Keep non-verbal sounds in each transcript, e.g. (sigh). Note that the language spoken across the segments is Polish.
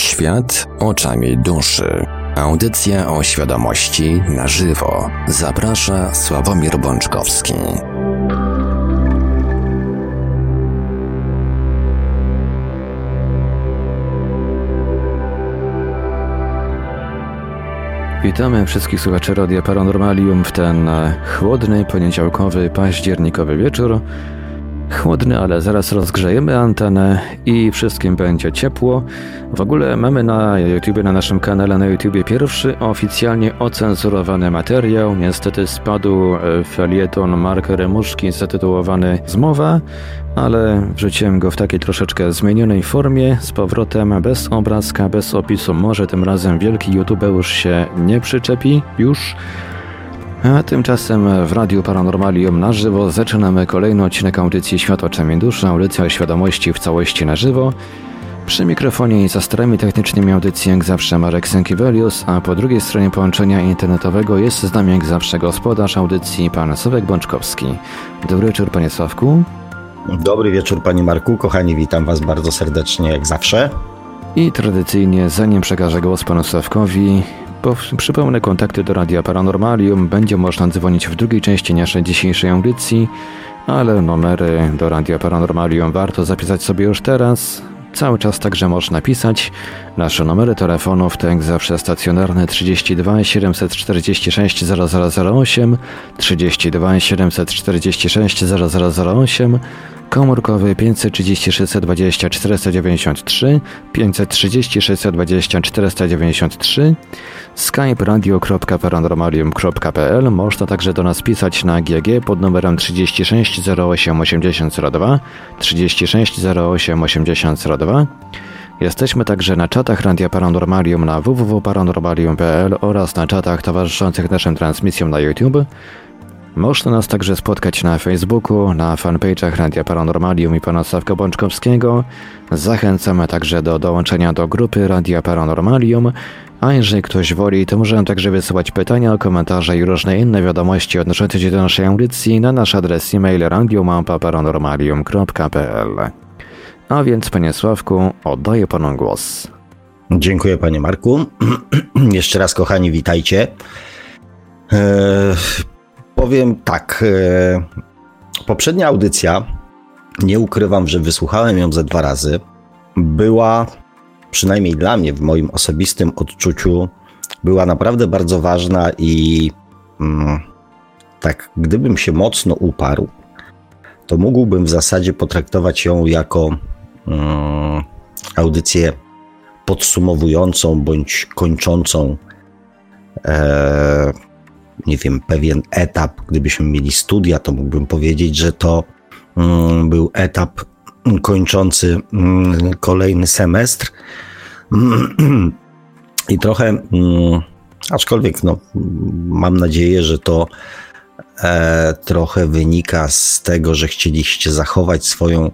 Świat oczami duszy. Audycja o świadomości na żywo. Zaprasza Sławomir Bączkowski. Witamy wszystkich słuchaczy Radia Paranormalium w ten chłodny, poniedziałkowy, październikowy wieczór. Chłodny, ale zaraz rozgrzejemy antenę i wszystkim będzie ciepło. W ogóle mamy na YouTube, na naszym kanale na YouTube pierwszy oficjalnie ocenzurowany materiał. Niestety spadł e, felieton Marka Remuszki zatytułowany Zmowa, ale wrzuciłem go w takiej troszeczkę zmienionej formie, z powrotem bez obrazka, bez opisu. Może tym razem wielki YouTubeusz się nie przyczepi już. A tymczasem w Radiu Paranormalium na żywo zaczynamy kolejny odcinek audycji Światła Czemień Duszy, audycja o świadomości w całości na żywo. Przy mikrofonie i za starami technicznymi audycji jak zawsze Marek Sękiewelius, a po drugiej stronie połączenia internetowego jest z nami jak zawsze gospodarz audycji pan Sławek Bączkowski. Dobry wieczór panie Sławku. Dobry wieczór panie Marku, kochani witam was bardzo serdecznie jak zawsze. I tradycyjnie zanim przekażę głos panu Sławkowi, po, przypomnę, kontakty do Radia Paranormalium będzie można dzwonić w drugiej części naszej dzisiejszej audycji, ale numery do Radia Paranormalium warto zapisać sobie już teraz. Cały czas także można pisać. Nasze numery telefonów to jak zawsze stacjonarne 32 746 0008, 32 746 0008, komórkowy 536 20 493, 536 20 493, skype radio.paranormalium.pl. Można także do nas pisać na GG pod numerem 36 08 8002, 36 08 8002. Jesteśmy także na czatach Radia Paranormalium na www.paranormalium.pl oraz na czatach towarzyszących naszym transmisjom na YouTube. Można nas także spotkać na Facebooku, na fanpage'ach Radia Paranormalium i pana Sławka Bączkowskiego. Zachęcamy także do dołączenia do grupy Radia Paranormalium, a jeżeli ktoś woli, to możemy także wysyłać pytania, komentarze i różne inne wiadomości odnoszące się do naszej audycji na nasz adres e-mail radiomapa.paranormalium.pl. A więc, panie Sławku, oddaję panu głos. Dziękuję, panie Marku. (clears throat) Jeszcze raz, kochani, witajcie. Powiem tak. Eee, poprzednia audycja, nie ukrywam, że wysłuchałem ją ze dwa razy, była, przynajmniej dla mnie, w moim osobistym odczuciu, była naprawdę bardzo ważna i mm, tak, gdybym się mocno uparł, to mógłbym w zasadzie potraktować ją jako mm, audycję podsumowującą bądź kończącą e, nie wiem, pewien etap. Gdybyśmy mieli studia, to mógłbym powiedzieć, że to mm, był etap kończący mm, kolejny semestr. (clears throat) I trochę, mm, aczkolwiek no, mam nadzieję, że to e, trochę wynika z tego, że chcieliście zachować swoją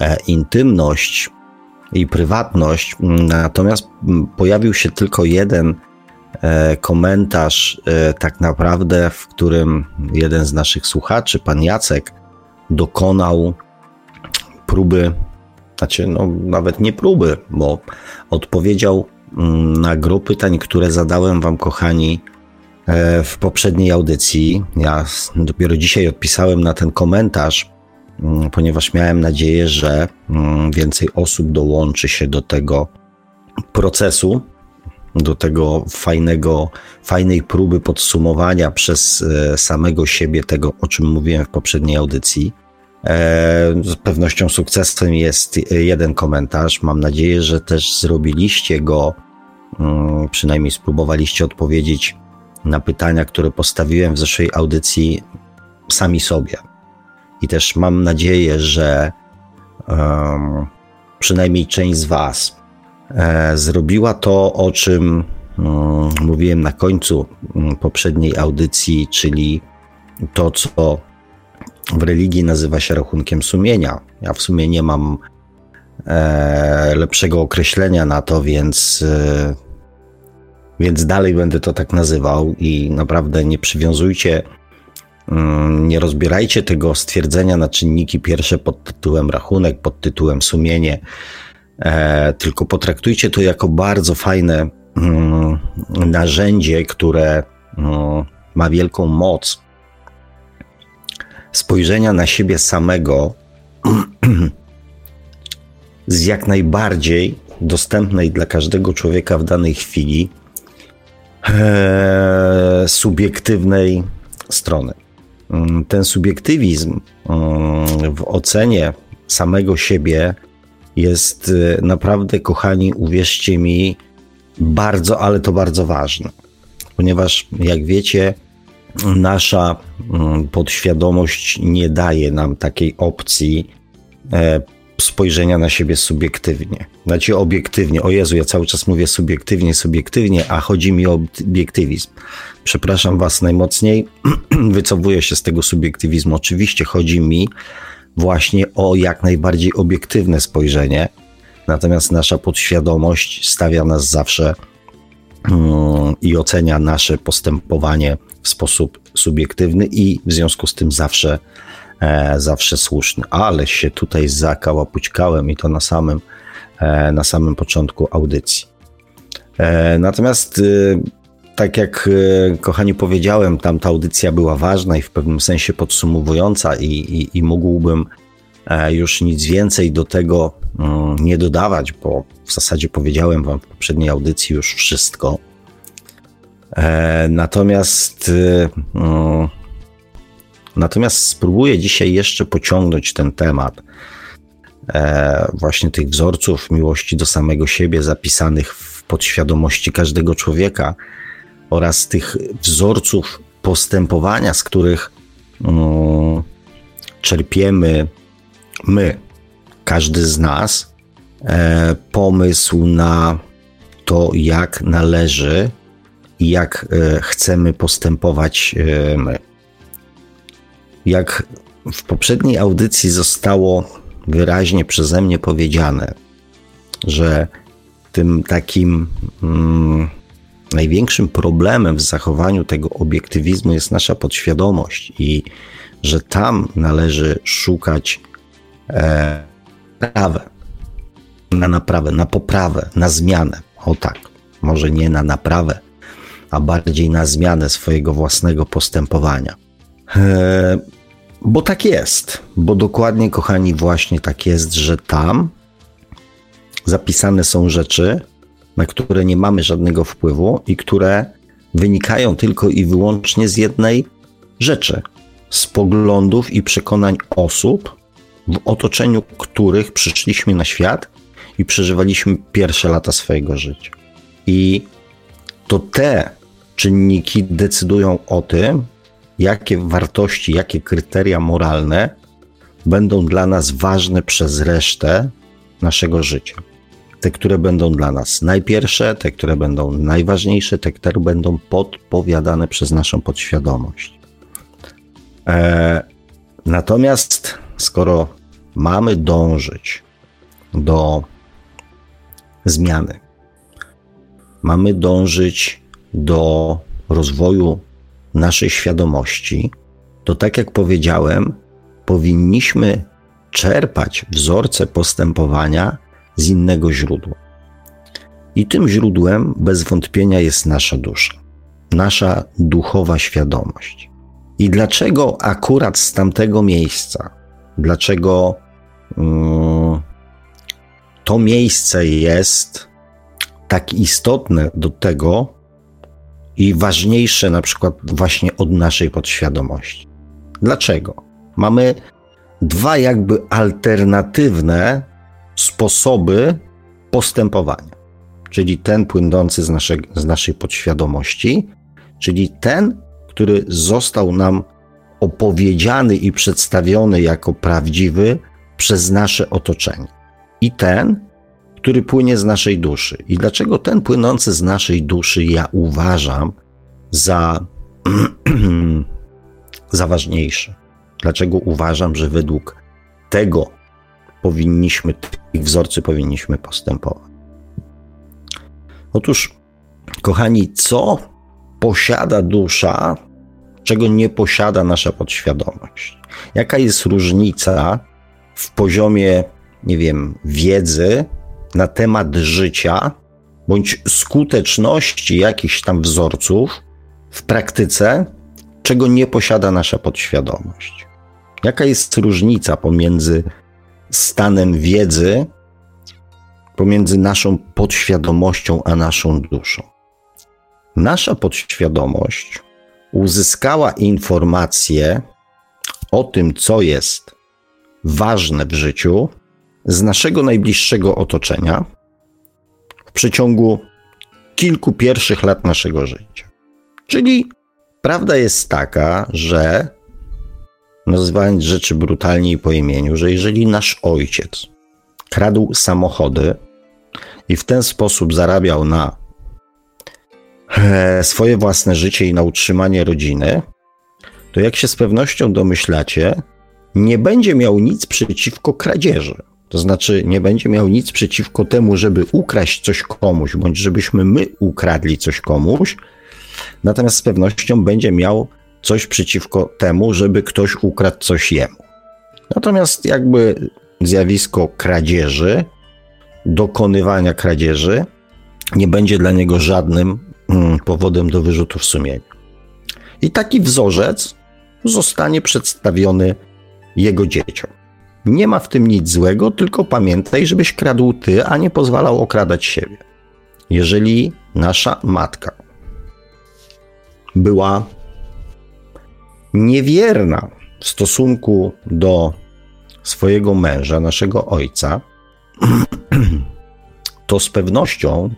e, intymność i prywatność. Natomiast pojawił się tylko jeden komentarz, e, tak naprawdę, w którym jeden z naszych słuchaczy, pan Jacek, dokonał próby, znaczy, no, nawet nie próby, bo odpowiedział mm, na gro pytań, które zadałem Wam, kochani, e, w poprzedniej audycji. Ja dopiero dzisiaj odpisałem na ten komentarz, mm, ponieważ miałem nadzieję, że mm, więcej osób dołączy się do tego procesu do tego fajnego, fajnej próby podsumowania przez e, samego siebie tego, o czym mówiłem w poprzedniej audycji. E, z pewnością sukcesem jest jeden komentarz. Mam nadzieję, że też zrobiliście go, mm, przynajmniej spróbowaliście odpowiedzieć na pytania, które postawiłem w zeszłej audycji sami sobie. I też mam nadzieję, że um, przynajmniej część z Was zrobiła to, o czym mm, mówiłem na końcu mm, poprzedniej audycji, czyli to, co w religii nazywa się rachunkiem sumienia. Ja w sumie nie mam e, lepszego określenia na to, więc, e, więc dalej będę to tak nazywał i naprawdę nie przywiązujcie, mm, nie rozbierajcie tego stwierdzenia na czynniki pierwsze pod tytułem rachunek, pod tytułem sumienie e, tylko potraktujcie to jako bardzo fajne mm, narzędzie, które mm, ma wielką moc spojrzenia na siebie samego (clears throat) z jak najbardziej dostępnej dla każdego człowieka w danej chwili e, subiektywnej strony. Mm, ten subiektywizm mm, w ocenie samego siebie jest e, naprawdę, kochani, uwierzcie mi, bardzo, ale to bardzo ważne. Ponieważ, jak wiecie, nasza mm, podświadomość nie daje nam takiej opcji e, spojrzenia na siebie subiektywnie. Znaczy obiektywnie. O Jezu, ja cały czas mówię subiektywnie, subiektywnie, a chodzi mi o obiektywizm. Przepraszam Was najmocniej, (clears throat) wycofuję się z tego subiektywizmu. Oczywiście chodzi mi właśnie o jak najbardziej obiektywne spojrzenie, natomiast nasza podświadomość stawia nas zawsze mm, i ocenia nasze postępowanie w sposób subiektywny i w związku z tym zawsze E, zawsze słuszny. Ale się tutaj zakałapućkałem i to na samym, e, na samym początku audycji. E, natomiast tak jak kochani powiedziałem, tam ta audycja była ważna i w pewnym sensie podsumowująca i, i, i mógłbym już nic więcej do tego mm, nie dodawać, bo w zasadzie powiedziałem wam w poprzedniej audycji już wszystko. Natomiast mm, Natomiast spróbuję dzisiaj jeszcze pociągnąć ten temat e, właśnie tych wzorców miłości do samego siebie zapisanych w podświadomości każdego człowieka oraz tych wzorców postępowania, z których mm, czerpiemy my, każdy z nas, e, pomysł na to, jak należy i jak e, chcemy postępować e, my. Jak w poprzedniej audycji zostało wyraźnie przeze mnie powiedziane, że tym takim mm, największym problemem w zachowaniu tego obiektywizmu jest nasza podświadomość i że tam należy szukać e, naprawę, na naprawę, na poprawę, na zmianę. O tak, może nie na naprawę, a bardziej na zmianę swojego własnego postępowania. E, bo tak jest, bo dokładnie, kochani, właśnie tak jest, że tam zapisane są rzeczy, na które nie mamy żadnego wpływu i które wynikają tylko i wyłącznie z jednej rzeczy: z poglądów i przekonań osób, w otoczeniu których przyszliśmy na świat i przeżywaliśmy pierwsze lata swojego życia. I to te czynniki decydują o tym, jakie wartości, jakie kryteria moralne będą dla nas ważne przez resztę naszego życia. Te, które będą dla nas najpierwsze, te, które będą najważniejsze, te, które będą podpowiadane przez naszą podświadomość. E, natomiast skoro mamy dążyć do zmiany, mamy dążyć do rozwoju naszej świadomości, to tak jak powiedziałem, powinniśmy czerpać wzorce postępowania z innego źródła. I tym źródłem bez wątpienia jest nasza dusza, nasza duchowa świadomość. I dlaczego akurat z tamtego miejsca, dlaczego um, to miejsce jest tak istotne do tego, i ważniejsze na przykład właśnie od naszej podświadomości. Dlaczego? Mamy dwa jakby alternatywne sposoby postępowania. Czyli ten płynący z, naszej, z naszej podświadomości, czyli ten, który został nam opowiedziany i przedstawiony jako prawdziwy przez nasze otoczenie. I ten, który płynie z naszej duszy. I dlaczego ten płynący z naszej duszy ja uważam za, (clears throat) za ważniejszy? Dlaczego uważam, że według tego powinniśmy, tych wzorcy powinniśmy postępować? Otóż, kochani, co posiada dusza, czego nie posiada nasza podświadomość? Jaka jest różnica w poziomie, nie wiem, wiedzy na temat życia bądź skuteczności jakichś tam wzorców w praktyce, czego nie posiada nasza podświadomość. Jaka jest różnica pomiędzy stanem wiedzy, pomiędzy naszą podświadomością a naszą duszą? Nasza podświadomość uzyskała informacje o tym, co jest ważne w życiu z naszego najbliższego otoczenia w przeciągu kilku pierwszych lat naszego życia. Czyli prawda jest taka, że nazywając rzeczy brutalnie po imieniu, że jeżeli nasz ojciec kradł samochody i w ten sposób zarabiał na e, swoje własne życie i na utrzymanie rodziny, to jak się z pewnością domyślacie, nie będzie miał nic przeciwko kradzieży. To znaczy, nie będzie miał nic przeciwko temu, żeby ukraść coś komuś, bądź żebyśmy my ukradli coś komuś, natomiast z pewnością będzie miał coś przeciwko temu, żeby ktoś ukradł coś jemu. Natomiast jakby zjawisko kradzieży, dokonywania kradzieży, nie będzie dla niego żadnym mm, powodem do wyrzutów sumienia. I taki wzorzec zostanie przedstawiony jego dzieciom. Nie ma w tym nic złego, tylko pamiętaj, żebyś kradł ty, a nie pozwalał okradać siebie. Jeżeli nasza matka była niewierna w stosunku do swojego męża, naszego ojca, (clears throat) to z pewnością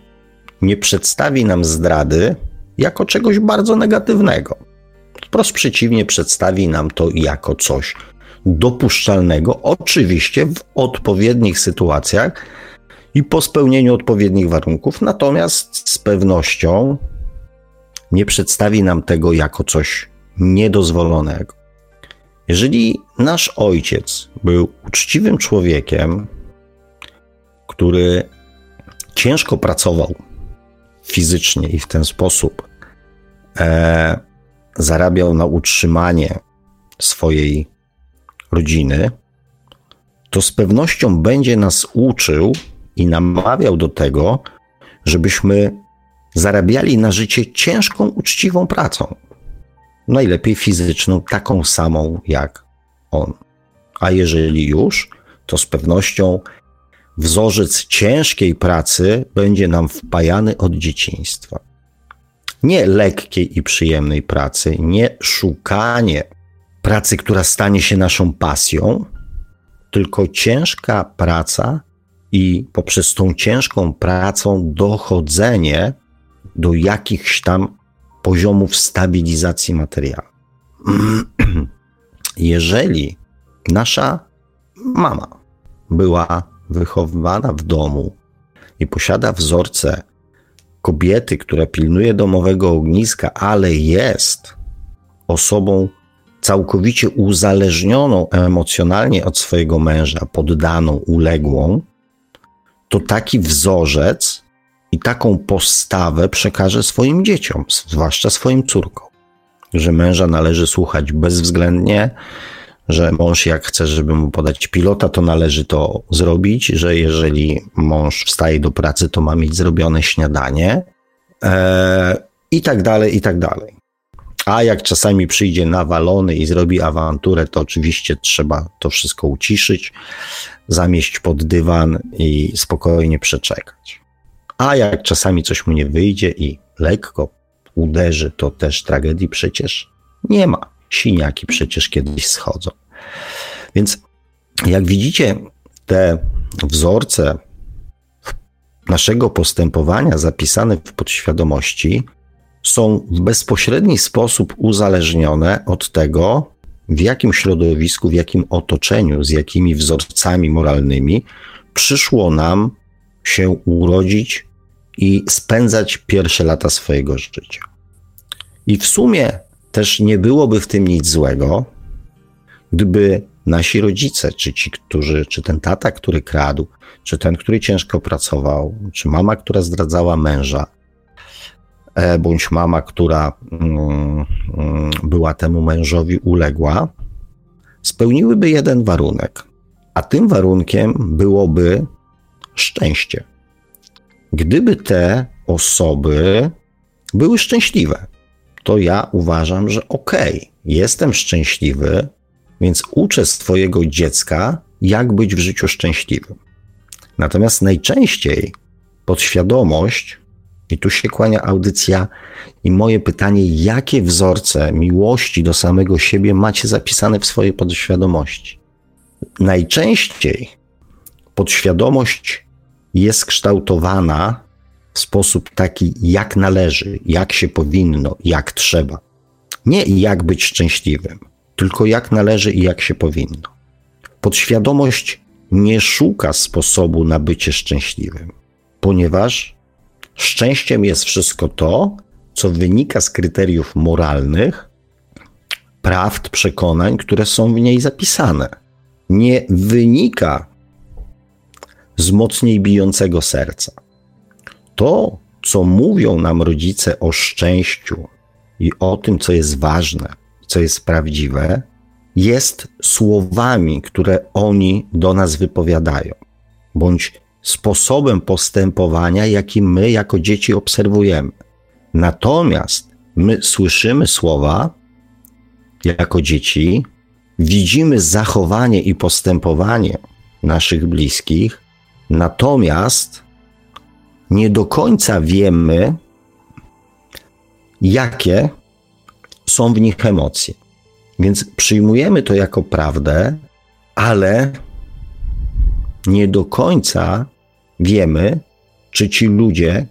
nie przedstawi nam zdrady jako czegoś bardzo negatywnego. Wprost przeciwnie, przedstawi nam to jako coś dopuszczalnego, oczywiście w odpowiednich sytuacjach i po spełnieniu odpowiednich warunków, natomiast z pewnością nie przedstawi nam tego jako coś niedozwolonego. Jeżeli nasz ojciec był uczciwym człowiekiem, który ciężko pracował fizycznie i w ten sposób e, zarabiał na utrzymanie swojej rodziny, to z pewnością będzie nas uczył i namawiał do tego, żebyśmy zarabiali na życie ciężką, uczciwą pracą. Najlepiej fizyczną, taką samą jak on. A jeżeli już, to z pewnością wzorzec ciężkiej pracy będzie nam wpajany od dzieciństwa. Nie lekkiej i przyjemnej pracy, nie szukanie pracy, która stanie się naszą pasją, tylko ciężka praca i poprzez tą ciężką pracą dochodzenie do jakichś tam poziomów stabilizacji materiału. (clears throat) Jeżeli nasza mama była wychowywana w domu i posiada wzorce kobiety, która pilnuje domowego ogniska, ale jest osobą całkowicie uzależnioną emocjonalnie od swojego męża, poddaną, uległą, to taki wzorzec i taką postawę przekaże swoim dzieciom, zwłaszcza swoim córkom. Że męża należy słuchać bezwzględnie, że mąż jak chce, żeby mu podać pilota, to należy to zrobić, że jeżeli mąż wstaje do pracy, to ma mieć zrobione śniadanie e, i tak dalej, i tak dalej. A jak czasami przyjdzie nawalony i zrobi awanturę, to oczywiście trzeba to wszystko uciszyć, zamieść pod dywan i spokojnie przeczekać. A jak czasami coś mu nie wyjdzie i lekko uderzy, to też tragedii przecież nie ma. Siniaki przecież kiedyś schodzą. Więc jak widzicie, te wzorce naszego postępowania zapisane w podświadomości są w bezpośredni sposób uzależnione od tego, w jakim środowisku, w jakim otoczeniu, z jakimi wzorcami moralnymi przyszło nam się urodzić i spędzać pierwsze lata swojego życia. I w sumie też nie byłoby w tym nic złego, gdyby nasi rodzice, czy ci, którzy, czy ten tata, który kradł, czy ten, który ciężko pracował, czy mama, która zdradzała męża, E, bądź mama, która mm, mm, była temu mężowi uległa, spełniłyby jeden warunek. A tym warunkiem byłoby, szczęście. Gdyby te osoby były szczęśliwe, to ja uważam, że okej, okay, jestem szczęśliwy, więc uczę swojego dziecka, jak być w życiu szczęśliwym. Natomiast najczęściej podświadomość, i tu się kłania audycja, i moje pytanie, jakie wzorce miłości do samego siebie macie zapisane w swojej podświadomości? Najczęściej podświadomość jest kształtowana w sposób taki, jak należy, jak się powinno, jak trzeba. Nie jak być szczęśliwym, tylko jak należy i jak się powinno. Podświadomość nie szuka sposobu na bycie szczęśliwym, ponieważ szczęściem jest wszystko to, co wynika z kryteriów moralnych, prawd, przekonań, które są w niej zapisane. Nie wynika z mocniej bijącego serca. To, co mówią nam rodzice o szczęściu i o tym, co jest ważne, co jest prawdziwe, jest słowami, które oni do nas wypowiadają, bądź sposobem postępowania, jaki my jako dzieci obserwujemy. Natomiast my słyszymy słowa jako dzieci, widzimy zachowanie i postępowanie naszych bliskich, natomiast nie do końca wiemy, jakie są w nich emocje. Więc przyjmujemy to jako prawdę, ale nie do końca wiemy, czy ci ludzie,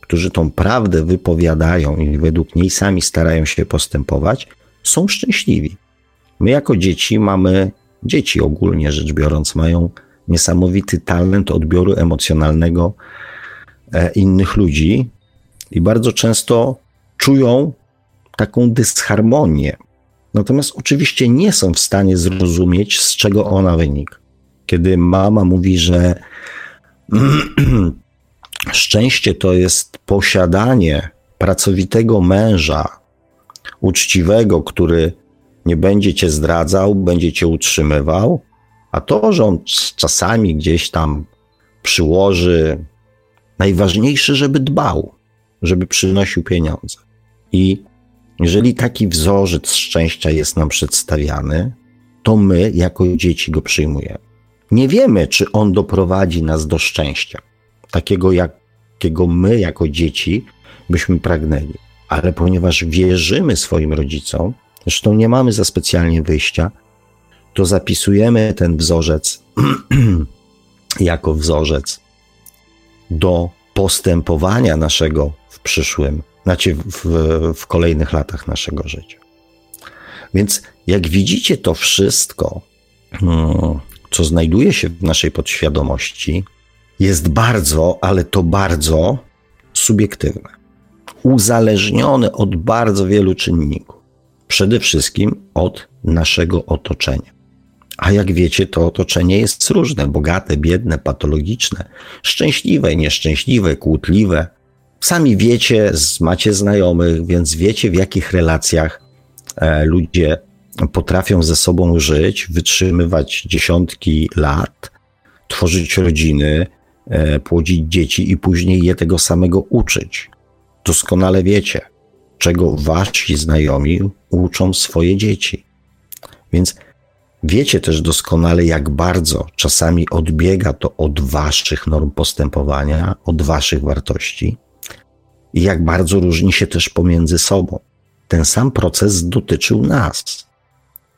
którzy tą prawdę wypowiadają i według niej sami starają się postępować, są szczęśliwi. My, jako dzieci, mamy, dzieci ogólnie rzecz biorąc, mają niesamowity talent odbioru emocjonalnego e, innych ludzi i bardzo często czują taką dysharmonię. Natomiast oczywiście nie są w stanie zrozumieć, z czego ona wynika. Kiedy mama mówi, że (clears throat) szczęście to jest posiadanie pracowitego męża, uczciwego, który nie będzie cię zdradzał, będzie cię utrzymywał, a to, że on czasami gdzieś tam przyłoży, najważniejsze, żeby dbał, żeby przynosił pieniądze. I jeżeli taki wzorzec szczęścia jest nam przedstawiany, to my jako dzieci go przyjmujemy. Nie wiemy, czy on doprowadzi nas do szczęścia, takiego jakiego my jako dzieci byśmy pragnęli. Ale ponieważ wierzymy swoim rodzicom, zresztą nie mamy za specjalnie wyjścia, to zapisujemy ten wzorzec (clears throat) jako wzorzec do postępowania naszego w przyszłym znaczy w, w kolejnych latach naszego życia. Więc jak widzicie, to wszystko, hmm, co znajduje się w naszej podświadomości, jest bardzo, ale to bardzo subiektywne, uzależnione od bardzo wielu czynników. Przede wszystkim od naszego otoczenia. A jak wiecie, to otoczenie jest różne: bogate, biedne, patologiczne, szczęśliwe, nieszczęśliwe, kłótliwe, Sami wiecie, macie znajomych, więc wiecie, w jakich relacjach e, ludzie potrafią ze sobą żyć, wytrzymywać dziesiątki lat, tworzyć rodziny, e, płodzić dzieci i później je tego samego uczyć. Doskonale wiecie, czego wasi znajomi uczą swoje dzieci. Więc wiecie też doskonale, jak bardzo czasami odbiega to od waszych norm postępowania, od waszych wartości i jak bardzo różni się też pomiędzy sobą. Ten sam proces dotyczył nas.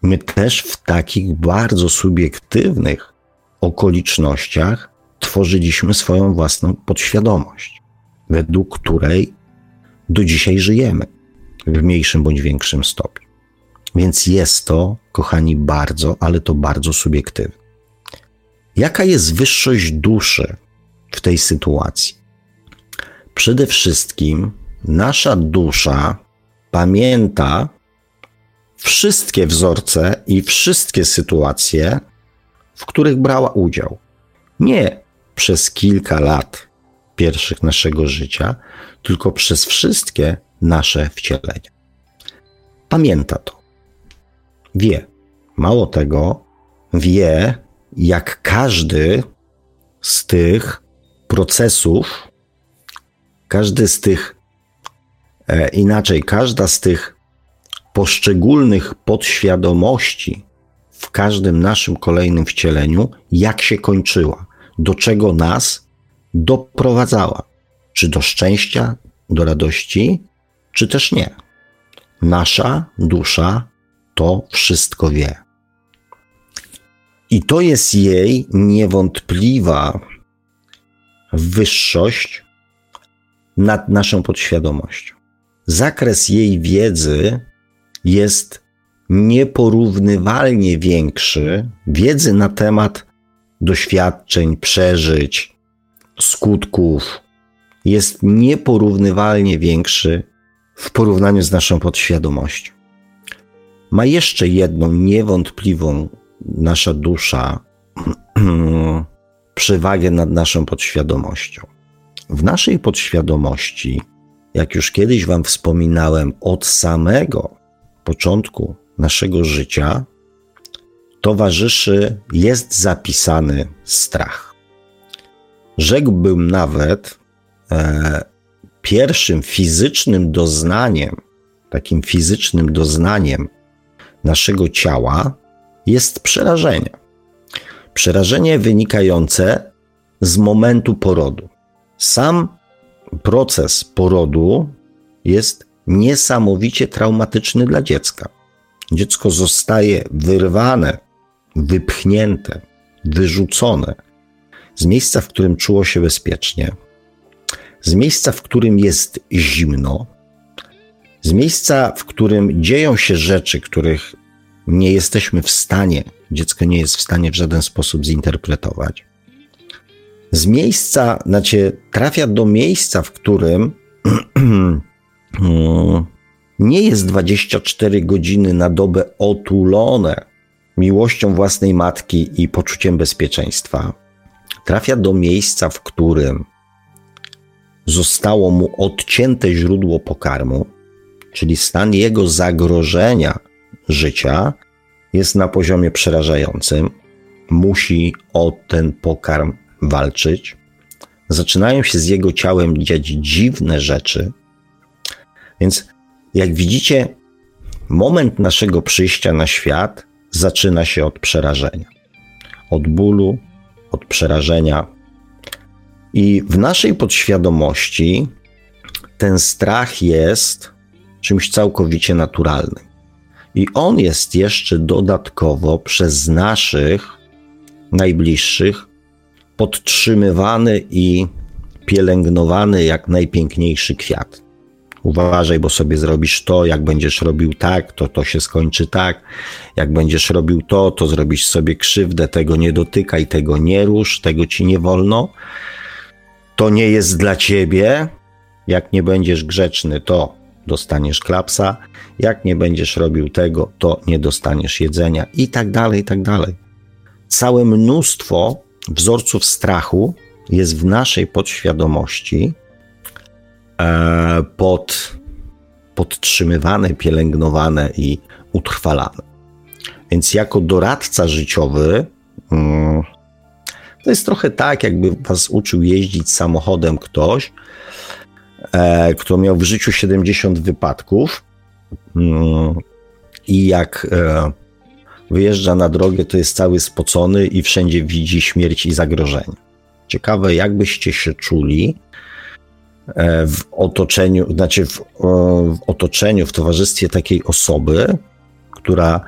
My też w takich bardzo subiektywnych okolicznościach tworzyliśmy swoją własną podświadomość, według której do dzisiaj żyjemy w mniejszym bądź większym stopniu. Więc jest to, kochani, bardzo, ale to bardzo subiektywne. Jaka jest wyższość duszy w tej sytuacji? Przede wszystkim nasza dusza pamięta wszystkie wzorce i wszystkie sytuacje, w których brała udział. Nie przez kilka lat pierwszych naszego życia, tylko przez wszystkie nasze wcielenia. Pamięta to. Wie. Mało tego, wie, jak każdy z tych procesów, każdy z tych, e, inaczej, każda z tych poszczególnych podświadomości w każdym naszym kolejnym wcieleniu, jak się kończyła, do czego nas doprowadzała. Czy do szczęścia, do radości, czy też nie. Nasza dusza to wszystko wie. I to jest jej niewątpliwa wyższość nad naszą podświadomością. Zakres jej wiedzy jest nieporównywalnie większy, wiedzy na temat doświadczeń, przeżyć, skutków, jest nieporównywalnie większy w porównaniu z naszą podświadomością. Ma jeszcze jedną niewątpliwą nasza dusza (clears throat) przewagę nad naszą podświadomością. W naszej podświadomości, jak już kiedyś Wam wspominałem, od samego początku naszego życia towarzyszy, jest zapisany strach. Rzekłbym nawet, e, pierwszym fizycznym doznaniem, takim fizycznym doznaniem naszego ciała jest przerażenie. Przerażenie wynikające z momentu porodu. Sam proces porodu jest niesamowicie traumatyczny dla dziecka. Dziecko zostaje wyrwane, wypchnięte, wyrzucone z miejsca, w którym czuło się bezpiecznie, z miejsca, w którym jest zimno, z miejsca, w którym dzieją się rzeczy, których nie jesteśmy w stanie, dziecko nie jest w stanie w żaden sposób zinterpretować. Z miejsca, znaczy trafia do miejsca, w którym (clears throat) nie jest 24 godziny na dobę otulone miłością własnej matki i poczuciem bezpieczeństwa. Trafia do miejsca, w którym zostało mu odcięte źródło pokarmu, czyli stan jego zagrożenia życia jest na poziomie przerażającym. Musi o ten pokarm walczyć. Zaczynają się z jego ciałem dziać dziwne rzeczy. Więc, jak widzicie, moment naszego przyjścia na świat zaczyna się od przerażenia. Od bólu, od przerażenia. I w naszej podświadomości ten strach jest czymś całkowicie naturalnym. I on jest jeszcze dodatkowo przez naszych najbliższych podtrzymywany i pielęgnowany jak najpiękniejszy kwiat. Uważaj, bo sobie zrobisz to, jak będziesz robił tak, to to się skończy tak. Jak będziesz robił to, to zrobisz sobie krzywdę, tego nie dotykaj, tego nie rusz, tego ci nie wolno. To nie jest dla ciebie. Jak nie będziesz grzeczny, to dostaniesz klapsa. Jak nie będziesz robił tego, to nie dostaniesz jedzenia i tak dalej, i tak dalej. Całe mnóstwo wzorców strachu jest w naszej podświadomości e, pod, podtrzymywane, pielęgnowane i utrwalane. Więc jako doradca życiowy, mm, to jest trochę tak, jakby was uczył jeździć samochodem ktoś, e, kto miał w życiu 70 wypadków mm, i jak e, wyjeżdża na drogę, to jest cały spocony i wszędzie widzi śmierć i zagrożenie. Ciekawe, jakbyście się czuli e, w otoczeniu, znaczy w, w otoczeniu, w towarzystwie takiej osoby, która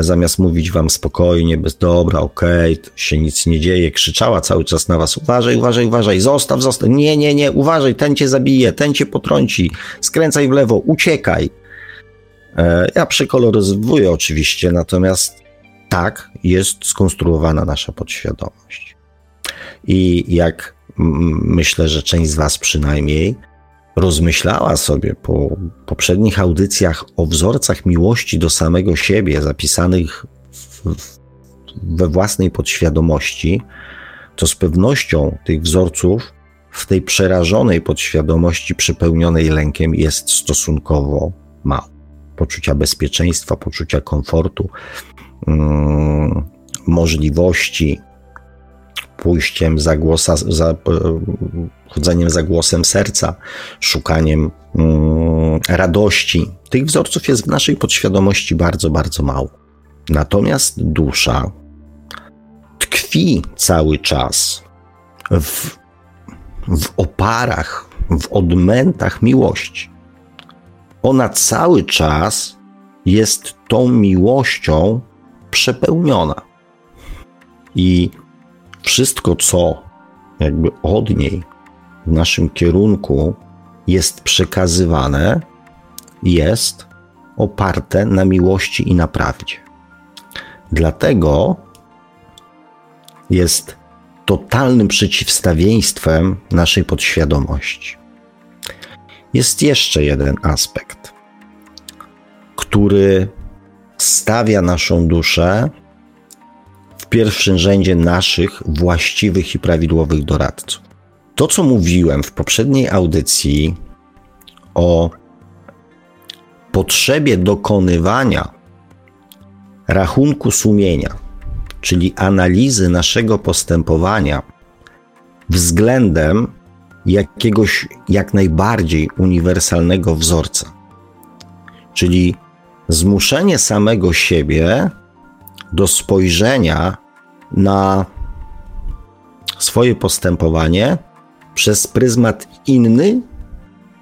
zamiast mówić wam spokojnie, bez dobra, okej, okay, się nic nie dzieje, krzyczała cały czas na was, uważaj, uważaj, uważaj, zostaw, zostaw, nie, nie, nie, uważaj, ten cię zabije, ten cię potrąci, skręcaj w lewo, uciekaj. E, ja przekoloryzowuję oczywiście, natomiast tak jest skonstruowana nasza podświadomość. I jak myślę, że część z Was przynajmniej rozmyślała sobie po poprzednich audycjach o wzorcach miłości do samego siebie, zapisanych w, we własnej podświadomości, to z pewnością tych wzorców w tej przerażonej podświadomości, przepełnionej lękiem, jest stosunkowo mało. Poczucia bezpieczeństwa, poczucia komfortu, mm, możliwości pójściem za, głosa, za chodzeniem za głosem serca, szukaniem mm, radości. Tych wzorców jest w naszej podświadomości bardzo, bardzo mało. Natomiast dusza tkwi cały czas w, w oparach, w odmętach miłości. Ona cały czas jest tą miłością przepełniona. I wszystko, co jakby od niej w naszym kierunku jest przekazywane, jest oparte na miłości i na prawdzie. Dlatego jest totalnym przeciwstawieństwem naszej podświadomości. Jest jeszcze jeden aspekt, który stawia naszą duszę pierwszym rzędzie naszych właściwych i prawidłowych doradców. To, co mówiłem w poprzedniej audycji o potrzebie dokonywania rachunku sumienia, czyli analizy naszego postępowania względem jakiegoś jak najbardziej uniwersalnego wzorca. Czyli zmuszenie samego siebie do spojrzenia na swoje postępowanie przez pryzmat inny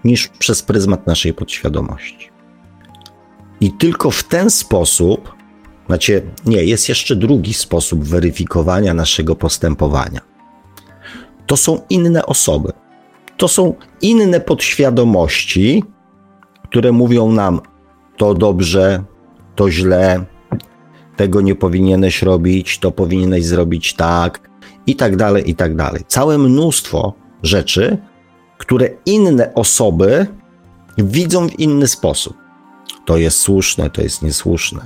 niż przez pryzmat naszej podświadomości. I tylko w ten sposób, znaczy, nie, jest jeszcze drugi sposób weryfikowania naszego postępowania. To są inne osoby. To są inne podświadomości, które mówią nam to dobrze, to źle, tego nie powinieneś robić, to powinieneś zrobić tak, i tak dalej, i tak dalej. Całe mnóstwo rzeczy, które inne osoby widzą w inny sposób. To jest słuszne, to jest niesłuszne.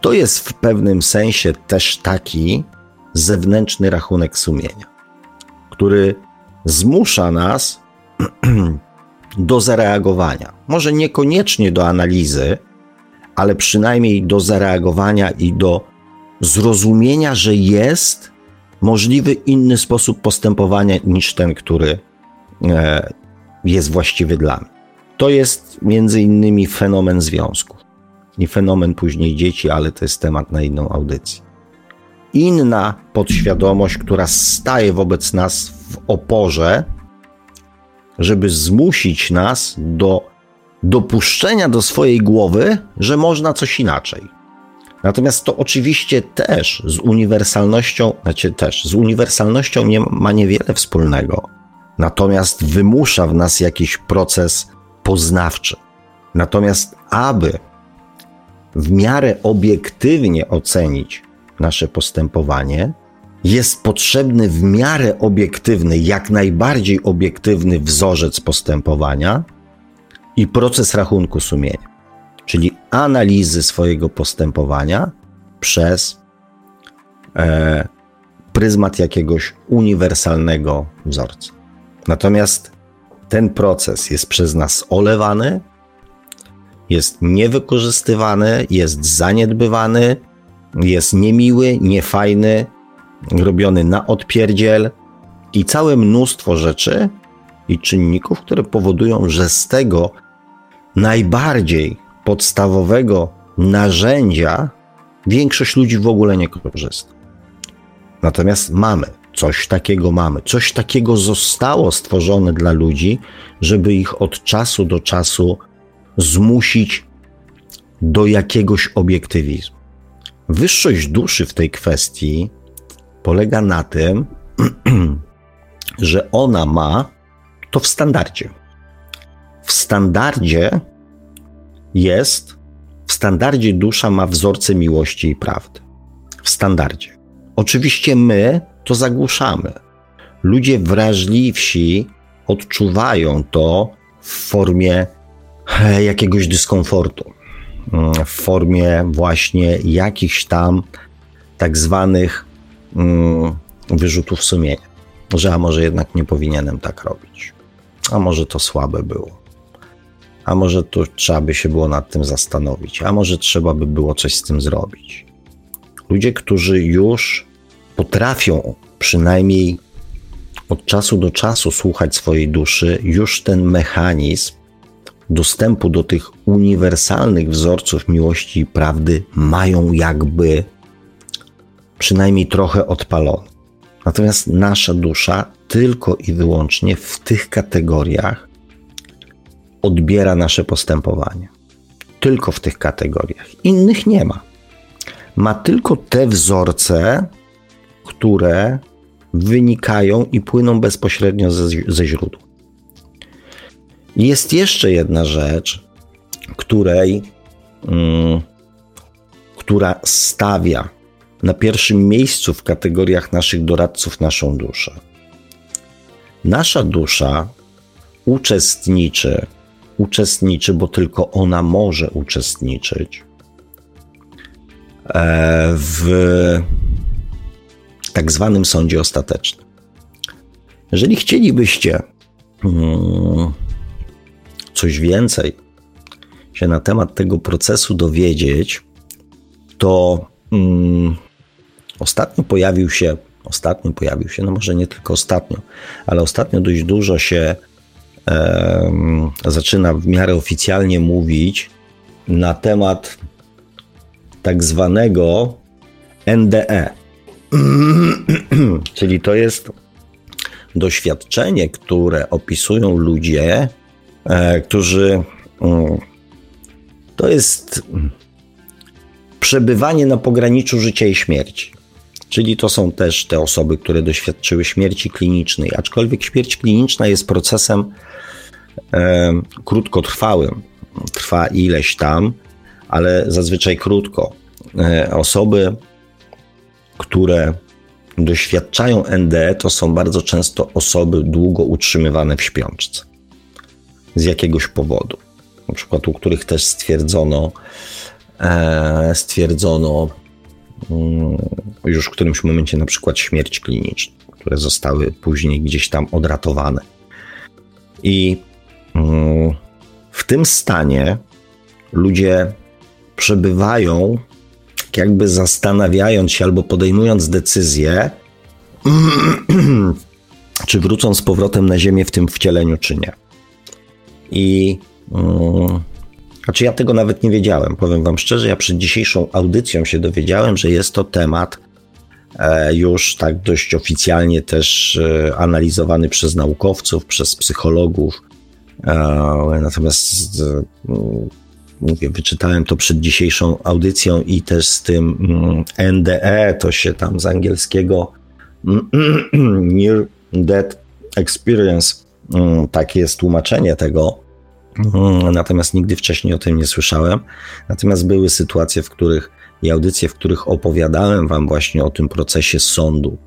To jest w pewnym sensie też taki zewnętrzny rachunek sumienia, który zmusza nas (clears throat) do zareagowania. Może niekoniecznie do analizy, ale przynajmniej do zareagowania i do zrozumienia, że jest możliwy inny sposób postępowania niż ten, który e, jest właściwy dla mnie. To jest między innymi fenomen związków i fenomen później dzieci, ale to jest temat na inną audycję. Inna podświadomość, która staje wobec nas w oporze, żeby zmusić nas do dopuszczenia do swojej głowy, że można coś inaczej. Natomiast to oczywiście też z uniwersalnością, znaczy też z uniwersalnością nie ma niewiele wspólnego. Natomiast wymusza w nas jakiś proces poznawczy. Natomiast aby w miarę obiektywnie ocenić nasze postępowanie, jest potrzebny w miarę obiektywny, jak najbardziej obiektywny wzorzec postępowania i proces rachunku sumienia czyli analizy swojego postępowania przez e, pryzmat jakiegoś uniwersalnego wzorca. Natomiast ten proces jest przez nas olewany, jest niewykorzystywany, jest zaniedbywany, jest niemiły, niefajny, robiony na odpierdziel i całe mnóstwo rzeczy i czynników, które powodują, że z tego najbardziej podstawowego narzędzia większość ludzi w ogóle nie korzysta. Natomiast mamy, coś takiego mamy, coś takiego zostało stworzone dla ludzi, żeby ich od czasu do czasu zmusić do jakiegoś obiektywizmu. Wyższość duszy w tej kwestii polega na tym, (clears throat) że ona ma to w standardzie. W standardzie jest, w standardzie dusza ma wzorce miłości i prawdy. W standardzie. Oczywiście my to zagłuszamy. Ludzie wrażliwsi odczuwają to w formie jakiegoś dyskomfortu, mm, w formie właśnie jakichś tam tak zwanych mm, wyrzutów sumienia, że a może jednak nie powinienem tak robić, a może to słabe było a może tu trzeba by się było nad tym zastanowić, a może trzeba by było coś z tym zrobić. Ludzie, którzy już potrafią przynajmniej od czasu do czasu słuchać swojej duszy, już ten mechanizm dostępu do tych uniwersalnych wzorców miłości i prawdy mają jakby przynajmniej trochę odpalony. Natomiast nasza dusza tylko i wyłącznie w tych kategoriach odbiera nasze postępowanie. Tylko w tych kategoriach. Innych nie ma. Ma tylko te wzorce, które wynikają i płyną bezpośrednio ze, ze źródła. Jest jeszcze jedna rzecz, której, mm, która stawia na pierwszym miejscu w kategoriach naszych doradców naszą duszę. Nasza dusza uczestniczy, uczestniczy, bo tylko ona może uczestniczyć e, w tak zwanym sądzie ostatecznym. Jeżeli chcielibyście mm, coś więcej się na temat tego procesu dowiedzieć, to mm, ostatnio pojawił się, ostatnio pojawił się, no może nie tylko ostatnio, ale ostatnio dość dużo się zaczyna w miarę oficjalnie mówić na temat tak zwanego NDE. (clears throat) Czyli to jest doświadczenie, które opisują ludzie, E, którzy. Mm, to jest przebywanie na pograniczu życia i śmierci. Czyli to są też te osoby, które doświadczyły śmierci klinicznej, aczkolwiek śmierć kliniczna jest procesem krótkotrwałym. Trwa ileś tam, ale zazwyczaj krótko. E, osoby, które doświadczają NDE, to są bardzo często osoby długo utrzymywane w śpiączce z jakiegoś powodu. Na przykład u których też stwierdzono, e, stwierdzono mm, już w którymś momencie na przykład śmierć kliniczną, które zostały później gdzieś tam odratowane. I w tym stanie ludzie przebywają, jakby zastanawiając się albo podejmując decyzję, (clears throat) czy wrócą z powrotem na Ziemię w tym wcieleniu, czy nie. I um, znaczy ja tego nawet nie wiedziałem. Powiem Wam szczerze, ja przed dzisiejszą audycją się dowiedziałem, że jest to temat e, już tak dość oficjalnie też e, analizowany przez naukowców, przez psychologów. E, natomiast mówię, wyczytałem to przed dzisiejszą audycją i też z tym mm, NDE, to się tam z angielskiego (clears throat) Near Death Experience Mm, takie jest tłumaczenie tego. Mm, natomiast nigdy wcześniej o tym nie słyszałem. Natomiast były sytuacje, w których i audycje, w których opowiadałem Wam właśnie o tym procesie sądu,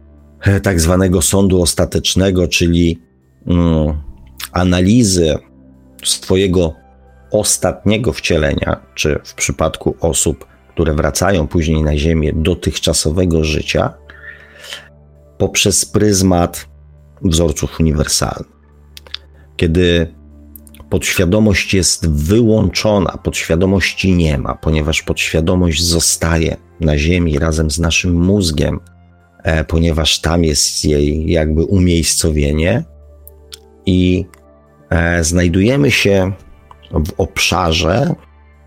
e, tak zwanego sądu ostatecznego, czyli mm, analizy swojego ostatniego wcielenia, czy w przypadku osób, które wracają później na Ziemię, dotychczasowego życia, poprzez pryzmat wzorców uniwersalnych. Kiedy podświadomość jest wyłączona, podświadomości nie ma, ponieważ podświadomość zostaje na Ziemi razem z naszym mózgiem, e, ponieważ tam jest jej jakby umiejscowienie i znajdujemy się w obszarze,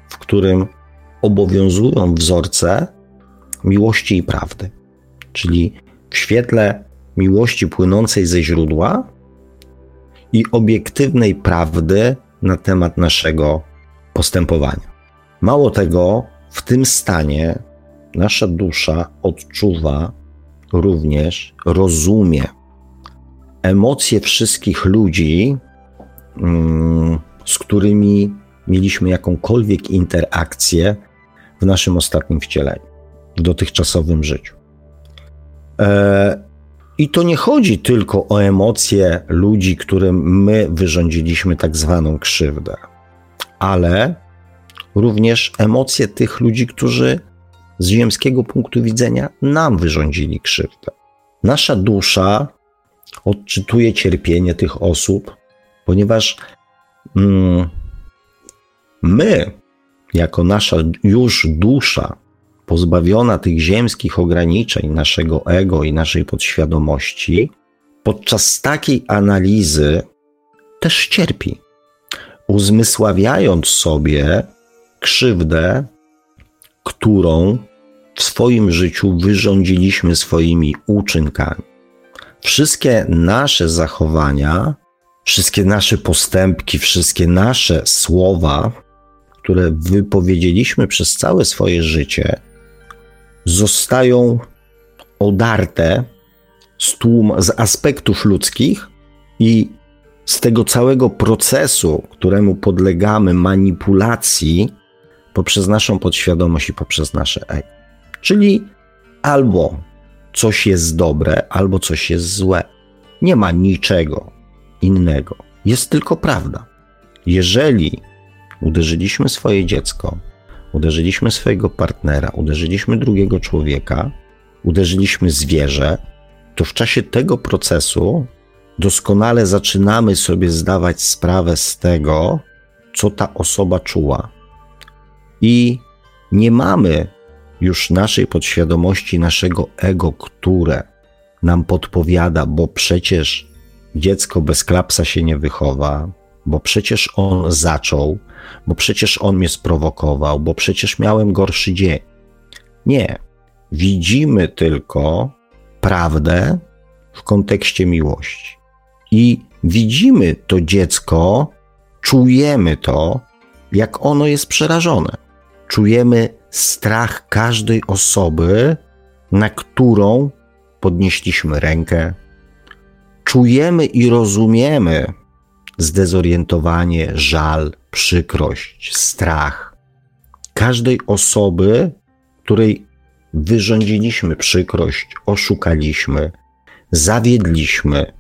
w którym obowiązują wzorce miłości i prawdy, czyli w świetle miłości płynącej ze źródła i obiektywnej prawdy na temat naszego postępowania. Mało tego, w tym stanie nasza dusza odczuwa również, rozumie emocje wszystkich ludzi, z którymi mieliśmy jakąkolwiek interakcję w naszym ostatnim wcieleniu, w dotychczasowym życiu. E, i to nie chodzi tylko o emocje ludzi, którym my wyrządziliśmy tak zwaną krzywdę, ale również emocje tych ludzi, którzy z ziemskiego punktu widzenia nam wyrządzili krzywdę. Nasza dusza odczytuje cierpienie tych osób, ponieważ mm, my, jako nasza już dusza, pozbawiona tych ziemskich ograniczeń naszego ego i naszej podświadomości, podczas takiej analizy też cierpi, uzmysławiając sobie krzywdę, którą w swoim życiu wyrządziliśmy swoimi uczynkami. Wszystkie nasze zachowania, wszystkie nasze postępki, wszystkie nasze słowa, które wypowiedzieliśmy przez całe swoje życie, zostają odarte z, tłum, z aspektów ludzkich i z tego całego procesu, któremu podlegamy manipulacji poprzez naszą podświadomość i poprzez nasze ego. Czyli albo coś jest dobre, albo coś jest złe. Nie ma niczego innego. Jest tylko prawda. Jeżeli uderzyliśmy swoje dziecko, uderzyliśmy swojego partnera, uderzyliśmy drugiego człowieka, uderzyliśmy zwierzę, to w czasie tego procesu doskonale zaczynamy sobie zdawać sprawę z tego, co ta osoba czuła. I nie mamy już naszej podświadomości, naszego ego, które nam podpowiada, bo przecież dziecko bez klapsa się nie wychowa, bo przecież on zaczął, bo przecież on mnie sprowokował, bo przecież miałem gorszy dzień. Nie. Widzimy tylko prawdę w kontekście miłości. I widzimy to dziecko, czujemy to, jak ono jest przerażone. Czujemy strach każdej osoby, na którą podnieśliśmy rękę. Czujemy i rozumiemy zdezorientowanie, żal, przykrość, strach każdej osoby, której wyrządziliśmy przykrość, oszukaliśmy, zawiedliśmy,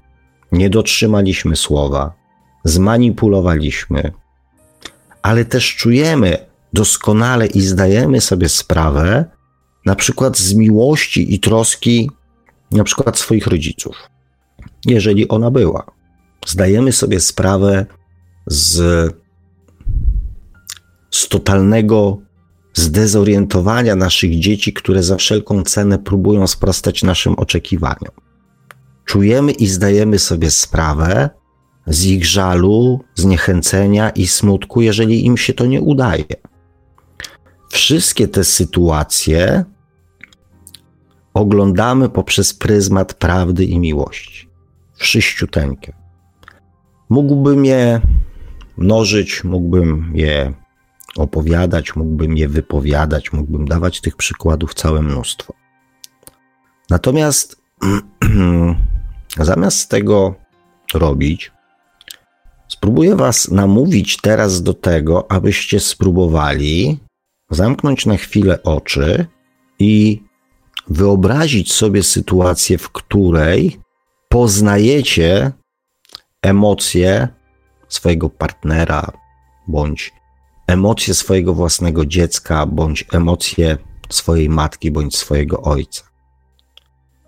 nie dotrzymaliśmy słowa, zmanipulowaliśmy, ale też czujemy doskonale i zdajemy sobie sprawę, na przykład z miłości i troski, na przykład swoich rodziców, jeżeli ona była. Zdajemy sobie sprawę z, z totalnego zdezorientowania naszych dzieci, które za wszelką cenę próbują sprostać naszym oczekiwaniom. Czujemy i zdajemy sobie sprawę z ich żalu, zniechęcenia i smutku, jeżeli im się to nie udaje. Wszystkie te sytuacje oglądamy poprzez pryzmat prawdy i miłości. Wszyściuteńkie. Mógłbym je mnożyć, mógłbym je opowiadać, mógłbym je wypowiadać, mógłbym dawać tych przykładów całe mnóstwo. Natomiast (clears throat) zamiast tego robić, spróbuję Was namówić teraz do tego, abyście spróbowali zamknąć na chwilę oczy i wyobrazić sobie sytuację, w której poznajecie emocje swojego partnera, bądź emocje swojego własnego dziecka, bądź emocje swojej matki, bądź swojego ojca.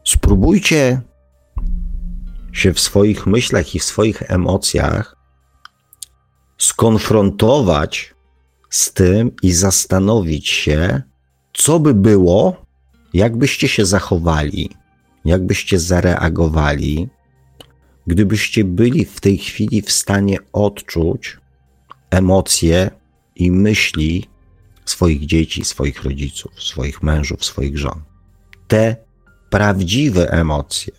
Spróbujcie się w swoich myślach i w swoich emocjach skonfrontować z tym i zastanowić się, co by było, jakbyście się zachowali, jakbyście zareagowali, gdybyście byli w tej chwili w stanie odczuć emocje i myśli swoich dzieci, swoich rodziców, swoich mężów, swoich żon. Te prawdziwe emocje,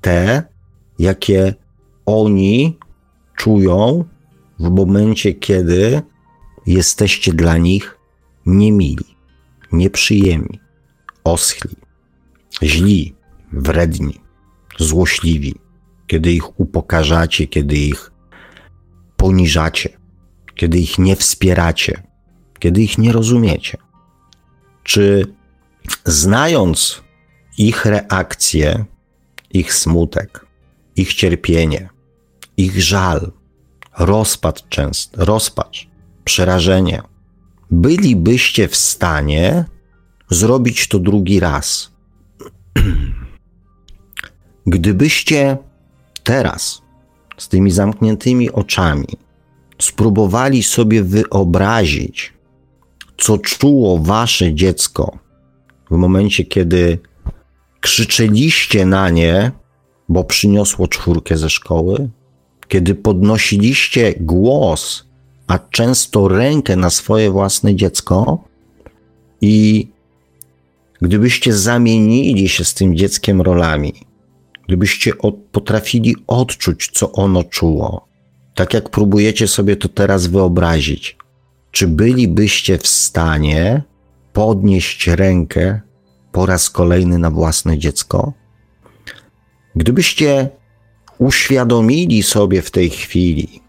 te, jakie oni czują w momencie, kiedy jesteście dla nich niemili, nieprzyjemni, oschli, źli, wredni, złośliwi, kiedy ich upokarzacie, kiedy ich poniżacie, kiedy ich nie wspieracie, kiedy ich nie rozumiecie. Czy znając ich reakcje, ich smutek, ich cierpienie, ich żal, rozpacz często, rozpacz, przerażenie, bylibyście w stanie zrobić to drugi raz. (clears throat) Gdybyście teraz z tymi zamkniętymi oczami spróbowali sobie wyobrazić, co czuło wasze dziecko w momencie, kiedy krzyczeliście na nie, bo przyniosło czwórkę ze szkoły, kiedy podnosiliście głos, a często rękę na swoje własne dziecko i gdybyście zamienili się z tym dzieckiem rolami, gdybyście od, potrafili odczuć, co ono czuło, tak jak próbujecie sobie to teraz wyobrazić, czy bylibyście w stanie podnieść rękę po raz kolejny na własne dziecko? Gdybyście uświadomili sobie w tej chwili,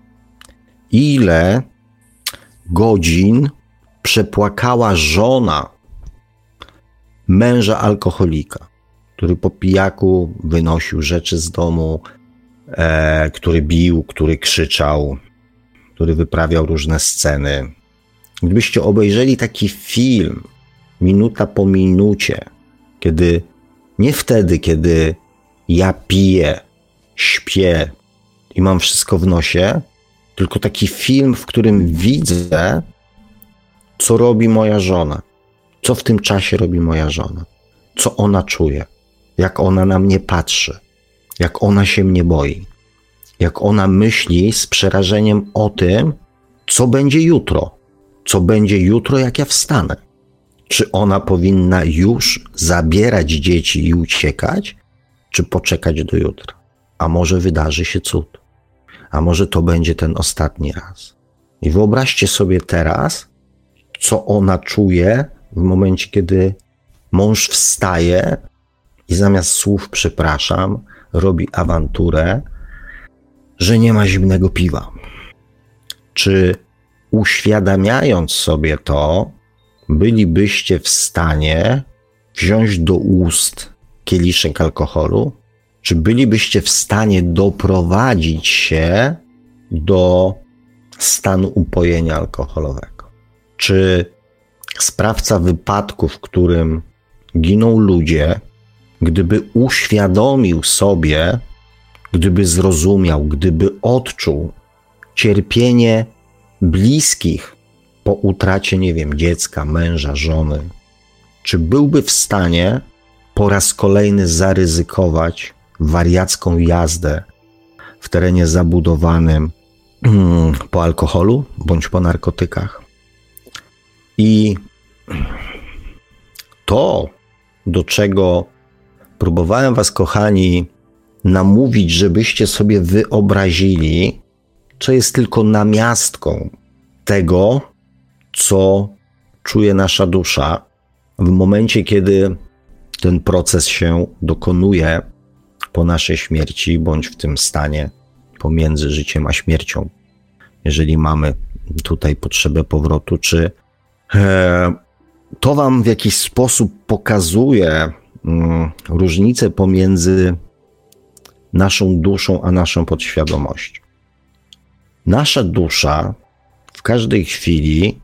ile godzin przepłakała żona męża alkoholika, który po pijaku wynosił rzeczy z domu, e, który bił, który krzyczał, który wyprawiał różne sceny. Gdybyście obejrzeli taki film, minuta po minucie, kiedy nie wtedy, kiedy ja piję, śpię i mam wszystko w nosie, tylko taki film, w którym widzę, co robi moja żona, co w tym czasie robi moja żona, co ona czuje, jak ona na mnie patrzy, jak ona się mnie boi, jak ona myśli z przerażeniem o tym, co będzie jutro, co będzie jutro, jak ja wstanę. Czy ona powinna już zabierać dzieci i uciekać, czy poczekać do jutra? A może wydarzy się cud? A może to będzie ten ostatni raz? I wyobraźcie sobie teraz, co ona czuje w momencie, kiedy mąż wstaje i zamiast słów przepraszam, robi awanturę, że nie ma zimnego piwa. Czy uświadamiając sobie to, bylibyście w stanie wziąć do ust kieliszek alkoholu? Czy bylibyście w stanie doprowadzić się do stanu upojenia alkoholowego? Czy sprawca wypadku, w którym giną ludzie, gdyby uświadomił sobie, gdyby zrozumiał, gdyby odczuł cierpienie bliskich po utracie, nie wiem, dziecka, męża, żony, czy byłby w stanie po raz kolejny zaryzykować wariacką jazdę w terenie zabudowanym (clears throat) po alkoholu bądź po narkotykach? I to, do czego próbowałem Was, kochani, namówić, żebyście sobie wyobrazili, co jest tylko namiastką tego, co czuje nasza dusza w momencie, kiedy ten proces się dokonuje po naszej śmierci, bądź w tym stanie pomiędzy życiem a śmiercią. Jeżeli mamy tutaj potrzebę powrotu, czy to Wam w jakiś sposób pokazuje mm, różnicę pomiędzy naszą duszą a naszą podświadomością. Nasza dusza w każdej chwili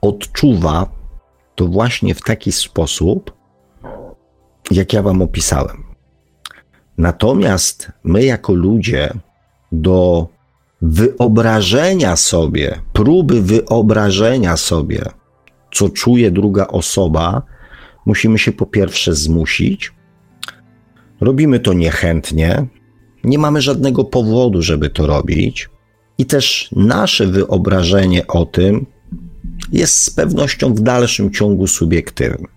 odczuwa to właśnie w taki sposób, jak ja Wam opisałem. Natomiast my, jako ludzie, do wyobrażenia sobie, próby wyobrażenia sobie, co czuje druga osoba, musimy się po pierwsze zmusić. Robimy to niechętnie, nie mamy żadnego powodu, żeby to robić, i też nasze wyobrażenie o tym jest z pewnością w dalszym ciągu subiektywne.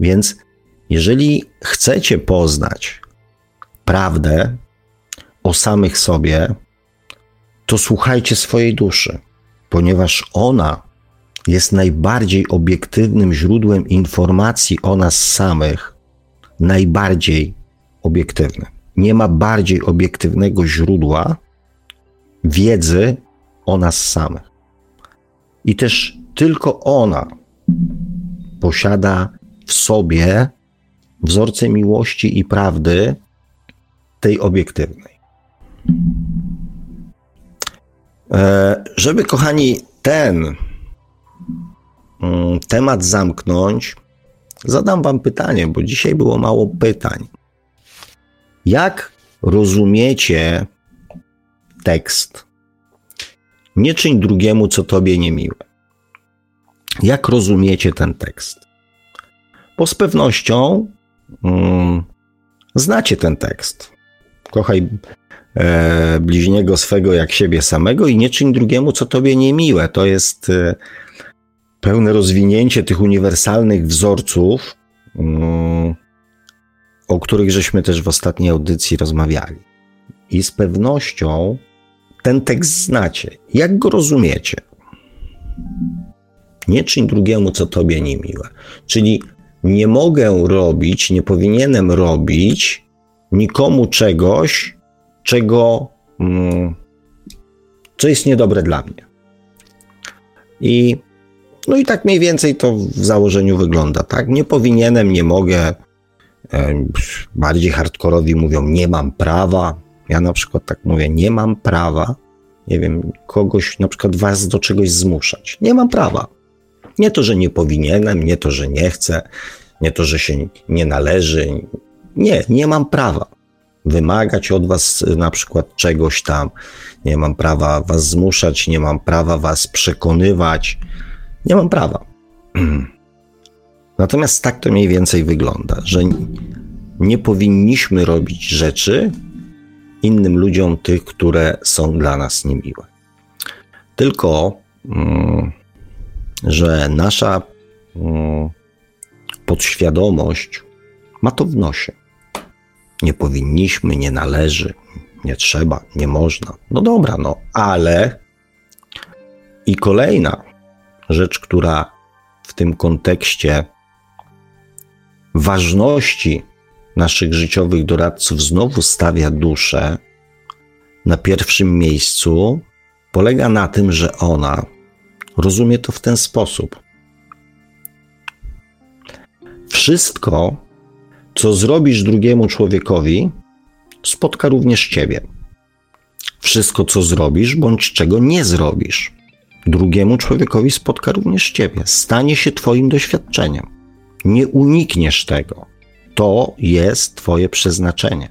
Więc jeżeli chcecie poznać prawdę o samych sobie, to słuchajcie swojej duszy, ponieważ ona jest najbardziej obiektywnym źródłem informacji o nas samych, najbardziej obiektywnym. Nie ma bardziej obiektywnego źródła wiedzy o nas samych. I też tylko ona posiada w sobie wzorce miłości i prawdy, tej obiektywnej. E, żeby, kochani, ten mm, temat zamknąć, zadam Wam pytanie, bo dzisiaj było mało pytań. Jak rozumiecie tekst? Nie czyń drugiemu, co tobie niemiłe. Jak rozumiecie ten tekst? Bo z pewnością mm, znacie ten tekst. Kochaj e, bliźniego swego jak siebie samego i nie czyń drugiemu, co tobie niemiłe. To jest e, pełne rozwinięcie tych uniwersalnych wzorców, mm, o których żeśmy też w ostatniej audycji rozmawiali. I z pewnością ten tekst znacie. Jak go rozumiecie? Nie czyń drugiemu, co tobie niemiłe. Czyli nie mogę robić, nie powinienem robić nikomu czegoś, czego, mm, co jest niedobre dla mnie. I no i tak mniej więcej to w założeniu wygląda, tak? Nie powinienem, nie mogę. Bardziej hardkorowi mówią, nie mam prawa. Ja na przykład tak mówię, nie mam prawa, nie wiem, kogoś, na przykład was do czegoś zmuszać. Nie mam prawa. Nie to, że nie powinienem, nie to, że nie chcę, nie to, że się nie należy. Nie, nie mam prawa wymagać od was na przykład czegoś tam. Nie mam prawa was zmuszać, nie mam prawa was przekonywać. Nie mam prawa. (clears throat) Natomiast tak to mniej więcej wygląda, że nie powinniśmy robić rzeczy innym ludziom tych, które są dla nas niemiłe. Tylko, mm, że nasza mm, podświadomość ma to w nosie. Nie powinniśmy, nie należy, nie trzeba, nie można. No dobra, no, ale i kolejna rzecz, która w tym kontekście ważności naszych życiowych doradców znowu stawia duszę na pierwszym miejscu, polega na tym, że ona rozumie to w ten sposób. Wszystko, co zrobisz drugiemu człowiekowi, spotka również ciebie. Wszystko, co zrobisz, bądź czego nie zrobisz, drugiemu człowiekowi spotka również ciebie. Stanie się twoim doświadczeniem. Nie unikniesz tego. To jest twoje przeznaczenie.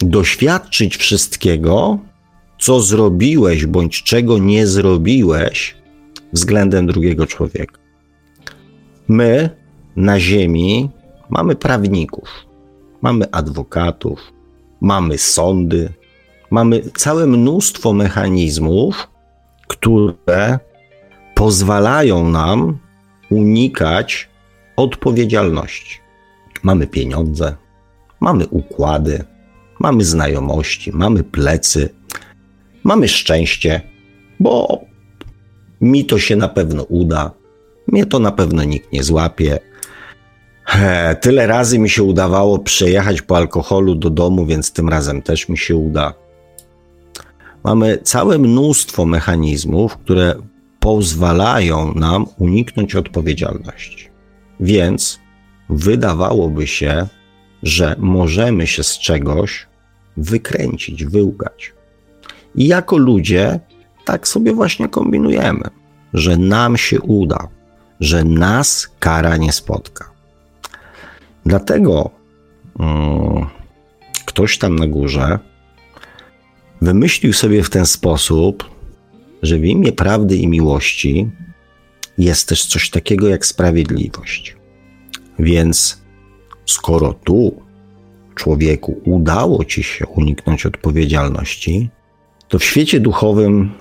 Doświadczyć wszystkiego, co zrobiłeś bądź czego nie zrobiłeś względem drugiego człowieka. My na Ziemi mamy prawników, mamy adwokatów, mamy sądy, mamy całe mnóstwo mechanizmów, które pozwalają nam unikać odpowiedzialności. Mamy pieniądze, mamy układy, mamy znajomości, mamy plecy, mamy szczęście, bo mi to się na pewno uda, mnie to na pewno nikt nie złapie. Tyle razy mi się udawało przejechać po alkoholu do domu, więc tym razem też mi się uda. Mamy całe mnóstwo mechanizmów, które pozwalają nam uniknąć odpowiedzialności. Więc wydawałoby się, że możemy się z czegoś wykręcić, wyłgać. I jako ludzie tak sobie właśnie kombinujemy, że nam się uda, że nas kara nie spotka. Dlatego um, ktoś tam na górze wymyślił sobie w ten sposób, że w imię prawdy i miłości jest też coś takiego jak sprawiedliwość. Więc skoro tu, człowieku, udało ci się uniknąć odpowiedzialności, to w świecie duchowym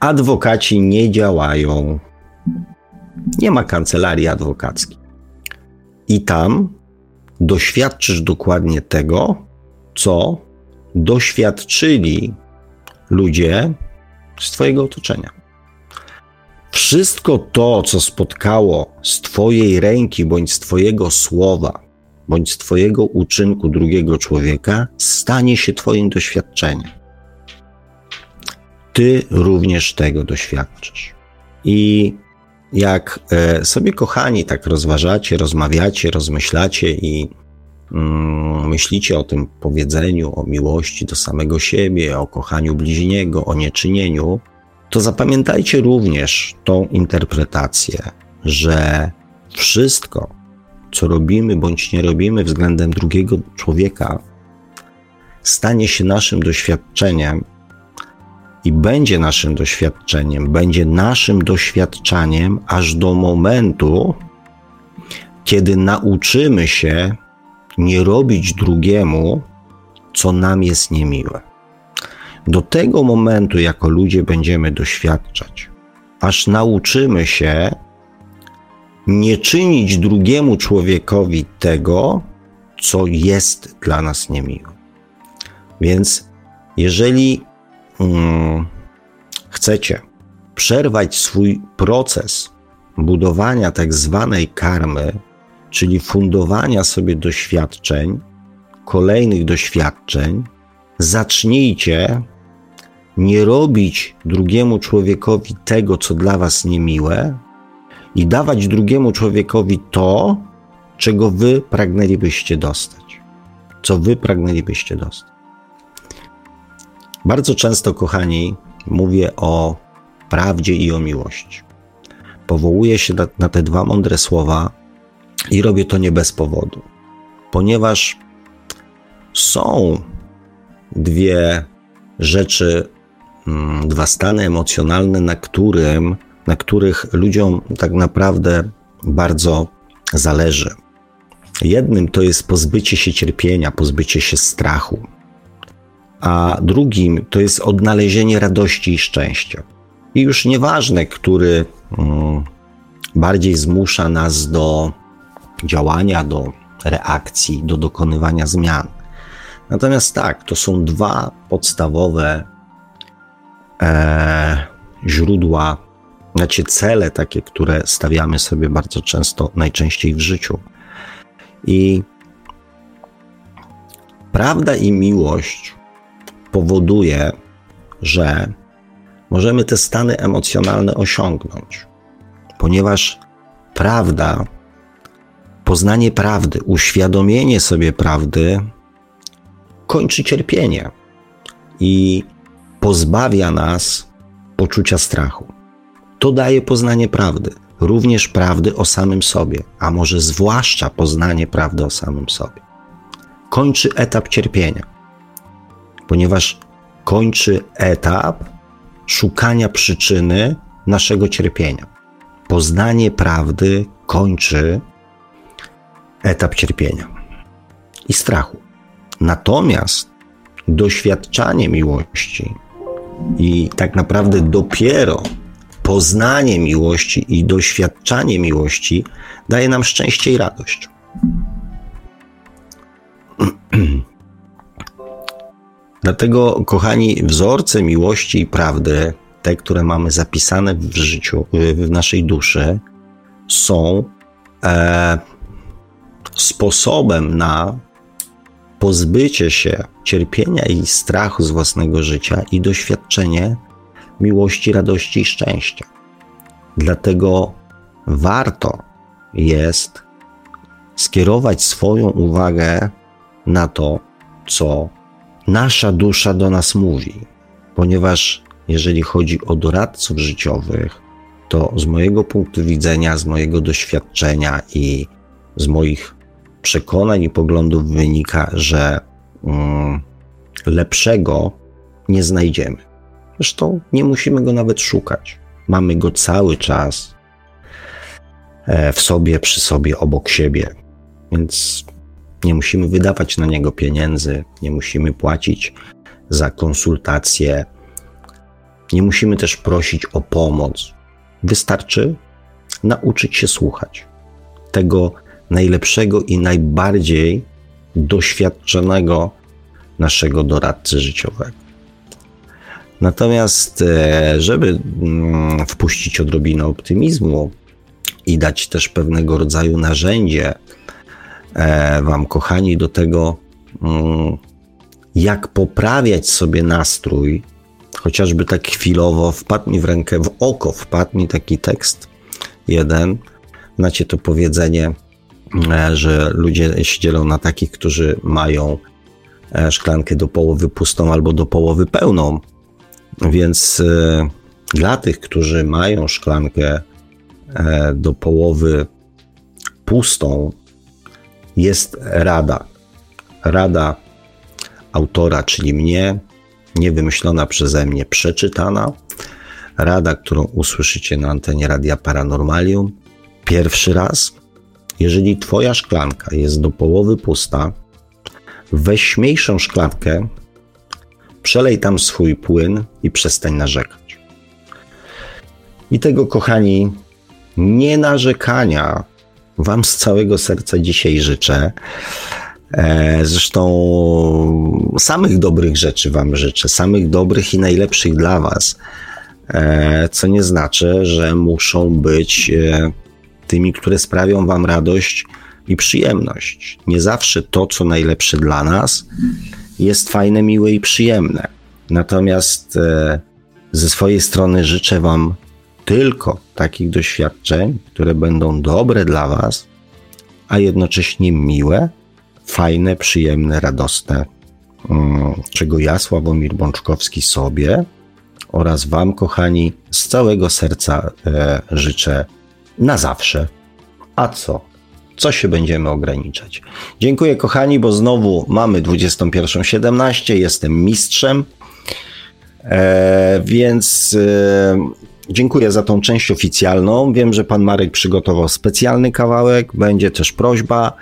adwokaci nie działają. Nie ma kancelarii adwokackiej. I tam doświadczysz dokładnie tego, co doświadczyli ludzie z Twojego otoczenia. Wszystko to, co spotkało z Twojej ręki, bądź z Twojego słowa, bądź z Twojego uczynku drugiego człowieka, stanie się Twoim doświadczeniem. Ty również tego doświadczysz. I jak e, sobie, kochani, tak rozważacie, rozmawiacie, rozmyślacie i mm, myślicie o tym powiedzeniu, o miłości do samego siebie, o kochaniu bliźniego, o nieczynieniu, to zapamiętajcie również tą interpretację, że wszystko, co robimy bądź nie robimy względem drugiego człowieka, stanie się naszym doświadczeniem i będzie naszym doświadczeniem, będzie naszym doświadczaniem aż do momentu, kiedy nauczymy się nie robić drugiemu, co nam jest niemiłe. Do tego momentu, jako ludzie, będziemy doświadczać, aż nauczymy się nie czynić drugiemu człowiekowi tego, co jest dla nas niemiłe. Więc jeżeli hmm, chcecie przerwać swój proces budowania tak zwanej karmy, czyli fundowania sobie doświadczeń, kolejnych doświadczeń, zacznijcie nie robić drugiemu człowiekowi tego, co dla was niemiłe, i dawać drugiemu człowiekowi to, czego wy pragnęlibyście dostać. Co wy pragnęlibyście dostać. Bardzo często, kochani, mówię o prawdzie i o miłości. Powołuję się na, na te dwa mądre słowa i robię to nie bez powodu, ponieważ są dwie rzeczy, mm, dwa stany emocjonalne, na którym, na których ludziom tak naprawdę bardzo zależy. Jednym to jest pozbycie się cierpienia, pozbycie się strachu, a drugim to jest odnalezienie radości i szczęścia. I już nieważne, który mm, bardziej zmusza nas do działania, do reakcji, do dokonywania zmian. Natomiast tak, to są dwa podstawowe e, źródła, znaczy cele takie, które stawiamy sobie bardzo często, najczęściej w życiu. I prawda i miłość powoduje, że możemy te stany emocjonalne osiągnąć, ponieważ prawda, poznanie prawdy, uświadomienie sobie prawdy kończy cierpienie i pozbawia nas poczucia strachu. To daje poznanie prawdy, również prawdy o samym sobie, a może zwłaszcza poznanie prawdy o samym sobie. Kończy etap cierpienia, ponieważ kończy etap szukania przyczyny naszego cierpienia. Poznanie prawdy kończy etap cierpienia i strachu. Natomiast doświadczanie miłości i tak naprawdę dopiero poznanie miłości i doświadczanie miłości daje nam szczęście i radość. (clears throat) Dlatego, kochani, wzorce miłości i prawdy, te, które mamy zapisane w życiu, w naszej duszy, są e, sposobem na pozbycie się cierpienia i strachu z własnego życia i doświadczenie miłości, radości i szczęścia. Dlatego warto jest skierować swoją uwagę na to, co nasza dusza do nas mówi, ponieważ jeżeli chodzi o doradców życiowych, to z mojego punktu widzenia, z mojego doświadczenia i z moich przekonań i poglądów wynika, że mm, lepszego nie znajdziemy. Zresztą nie musimy go nawet szukać. Mamy go cały czas e, w sobie, przy sobie, obok siebie. Więc nie musimy wydawać na niego pieniędzy, nie musimy płacić za konsultacje, nie musimy też prosić o pomoc. Wystarczy nauczyć się słuchać tego najlepszego i najbardziej doświadczonego naszego doradcy życiowego. Natomiast, e, żeby mm, wpuścić odrobinę optymizmu i dać też pewnego rodzaju narzędzie Wam, kochani, do tego, mm, jak poprawiać sobie nastrój, chociażby tak chwilowo, wpadł mi w rękę, w oko wpadł mi taki tekst jeden. Znacie to powiedzenie, E, że ludzie się dzielą na takich, którzy mają e, szklankę do połowy pustą albo do połowy pełną. Więc e, dla tych, którzy mają szklankę do połowy pustą, jest rada. Rada autora, czyli mnie, niewymyślona przeze mnie, przeczytana. Rada, którą usłyszycie na antenie Radia Paranormalium pierwszy raz. Jeżeli twoja szklanka jest do połowy pusta, weź mniejszą szklankę, przelej tam swój płyn i przestań narzekać. I tego, kochani, nie narzekania Wam z całego serca dzisiaj życzę. E, zresztą samych dobrych rzeczy Wam życzę, samych dobrych i najlepszych dla Was, e, co nie znaczy, że muszą być e, tymi, które sprawią Wam radość i przyjemność. Nie zawsze to, co najlepsze dla nas, jest fajne, miłe i przyjemne. Natomiast ze swojej strony życzę Wam tylko takich doświadczeń, które będą dobre dla Was, a jednocześnie miłe, fajne, przyjemne, radosne, mm, czego ja, Sławomir Bączkowski, sobie oraz Wam, kochani, z całego serca e, życzę na zawsze. A co? Co się będziemy ograniczać? Dziękuję, kochani, bo znowu mamy 21.17, jestem mistrzem. E, więc e, Dziękuję za tą część oficjalną. Wiem, że pan Marek przygotował specjalny kawałek, będzie też prośba,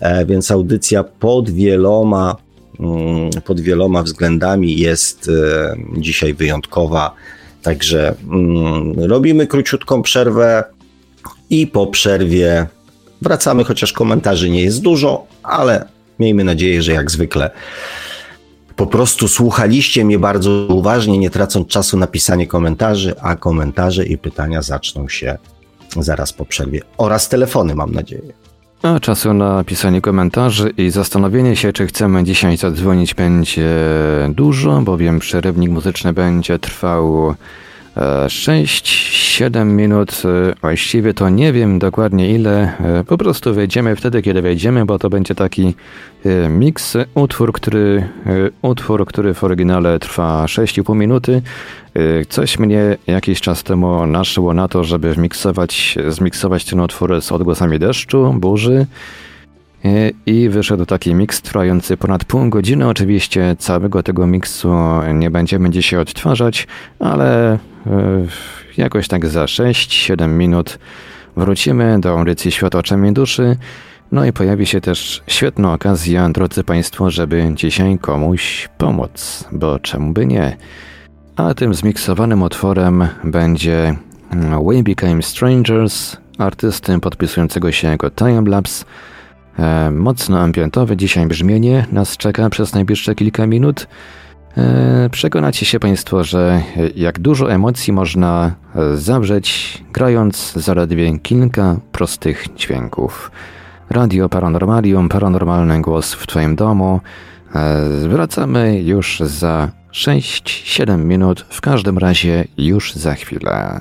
e, więc audycja pod wieloma, mm, pod wieloma względami jest e, dzisiaj wyjątkowa. Także mm, robimy króciutką przerwę i po przerwie wracamy, chociaż komentarzy nie jest dużo, ale miejmy nadzieję, że jak zwykle po prostu słuchaliście mnie bardzo uważnie, nie tracąc czasu na pisanie komentarzy, a komentarze i pytania zaczną się zaraz po przerwie. Oraz telefony, mam nadzieję. A czasu na pisanie komentarzy i zastanowienie się, czy chcemy dzisiaj zadzwonić będzie dużo, bowiem przerywnik muzyczny będzie trwał 6-7 minut, e, właściwie to nie wiem dokładnie ile, e, po prostu wejdziemy wtedy, kiedy wejdziemy, bo to będzie taki e, miks, utwór, który, utwór, który w oryginale trwa 6,5 minuty. Coś mnie jakiś czas temu naszło na to, żeby wmiksować, zmiksować ten utwór z odgłosami deszczu, burzy. I wyszedł taki miks trwający ponad pół godziny. Oczywiście całego tego miksu nie będziemy dzisiaj odtwarzać, ale E, jakoś tak za 6-7 minut wrócimy do audycji Świat oczami duszy. No i pojawi się też świetna okazja, drodzy Państwo, żeby dzisiaj komuś pomóc, bo czemu by nie? A tym zmiksowanym utworem będzie mm, We Became Strangers, artysty podpisującego się jako Timelapse. E, mocno ambientowe dzisiaj brzmienie nas czeka przez najbliższe kilka minut. E, przekonacie się Państwo, że jak dużo emocji można e, zawrzeć, grając zaledwie kilka prostych dźwięków. Radio Paranormalium, paranormalny głos w Twoim domu. E, wracamy już za 6-7 minut, w każdym razie już za chwilę.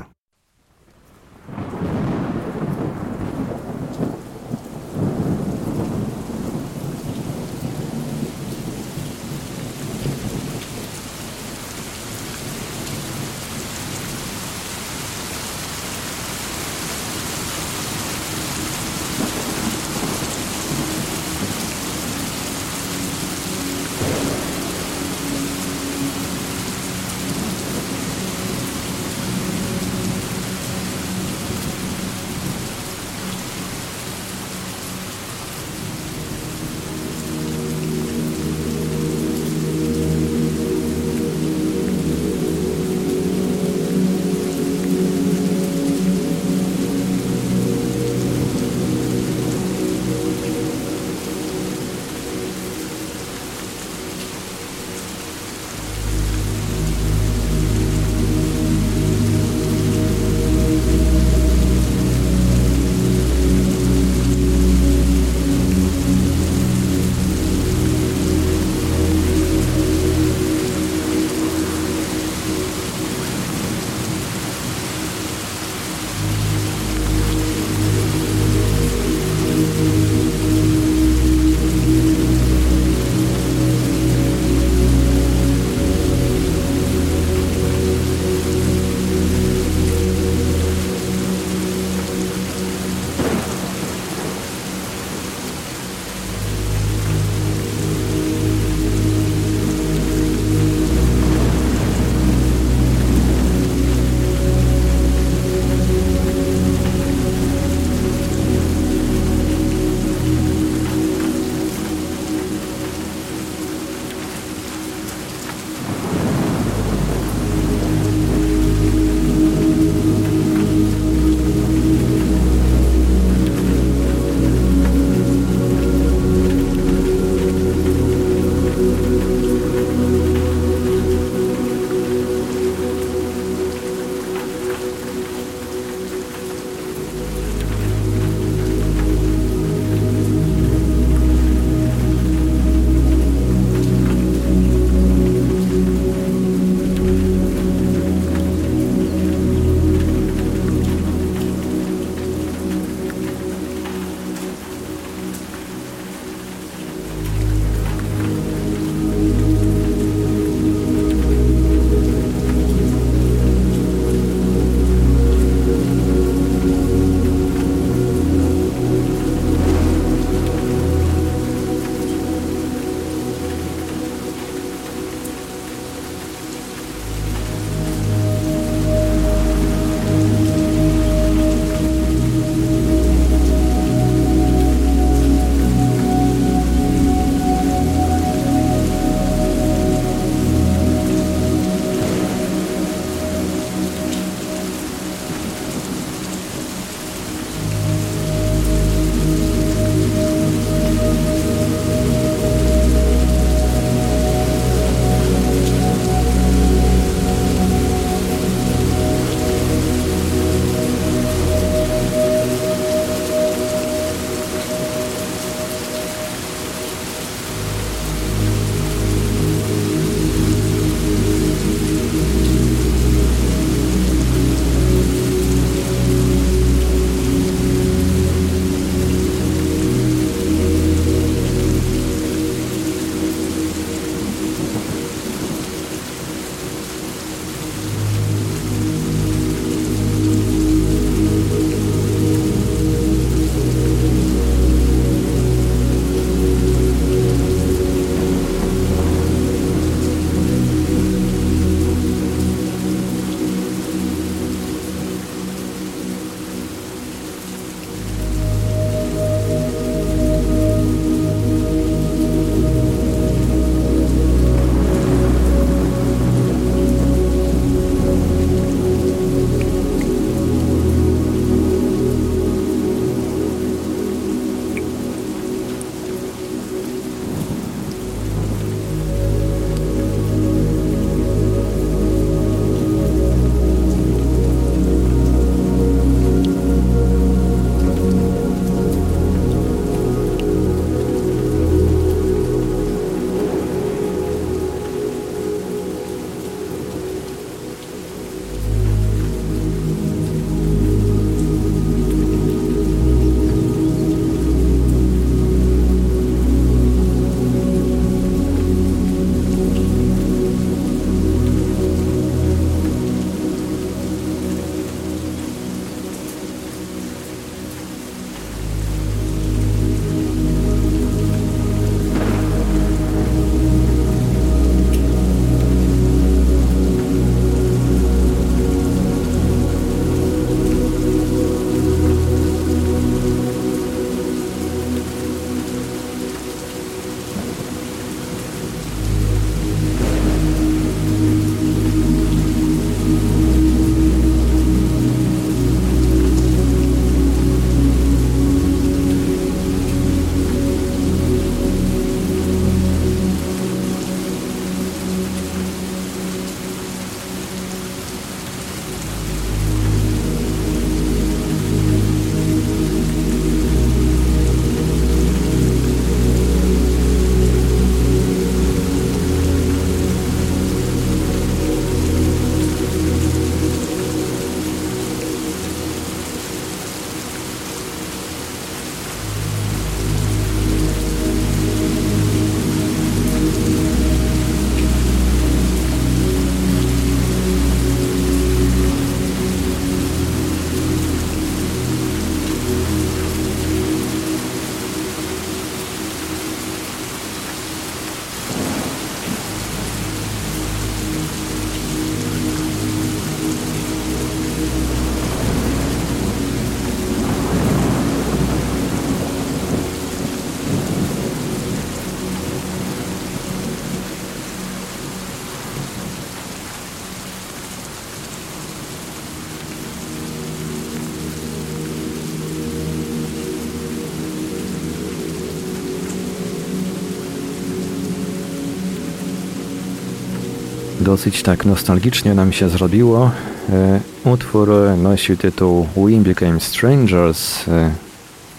Dosyć tak nostalgicznie nam się zrobiło. E, utwór nosi tytuł We Became Strangers. E,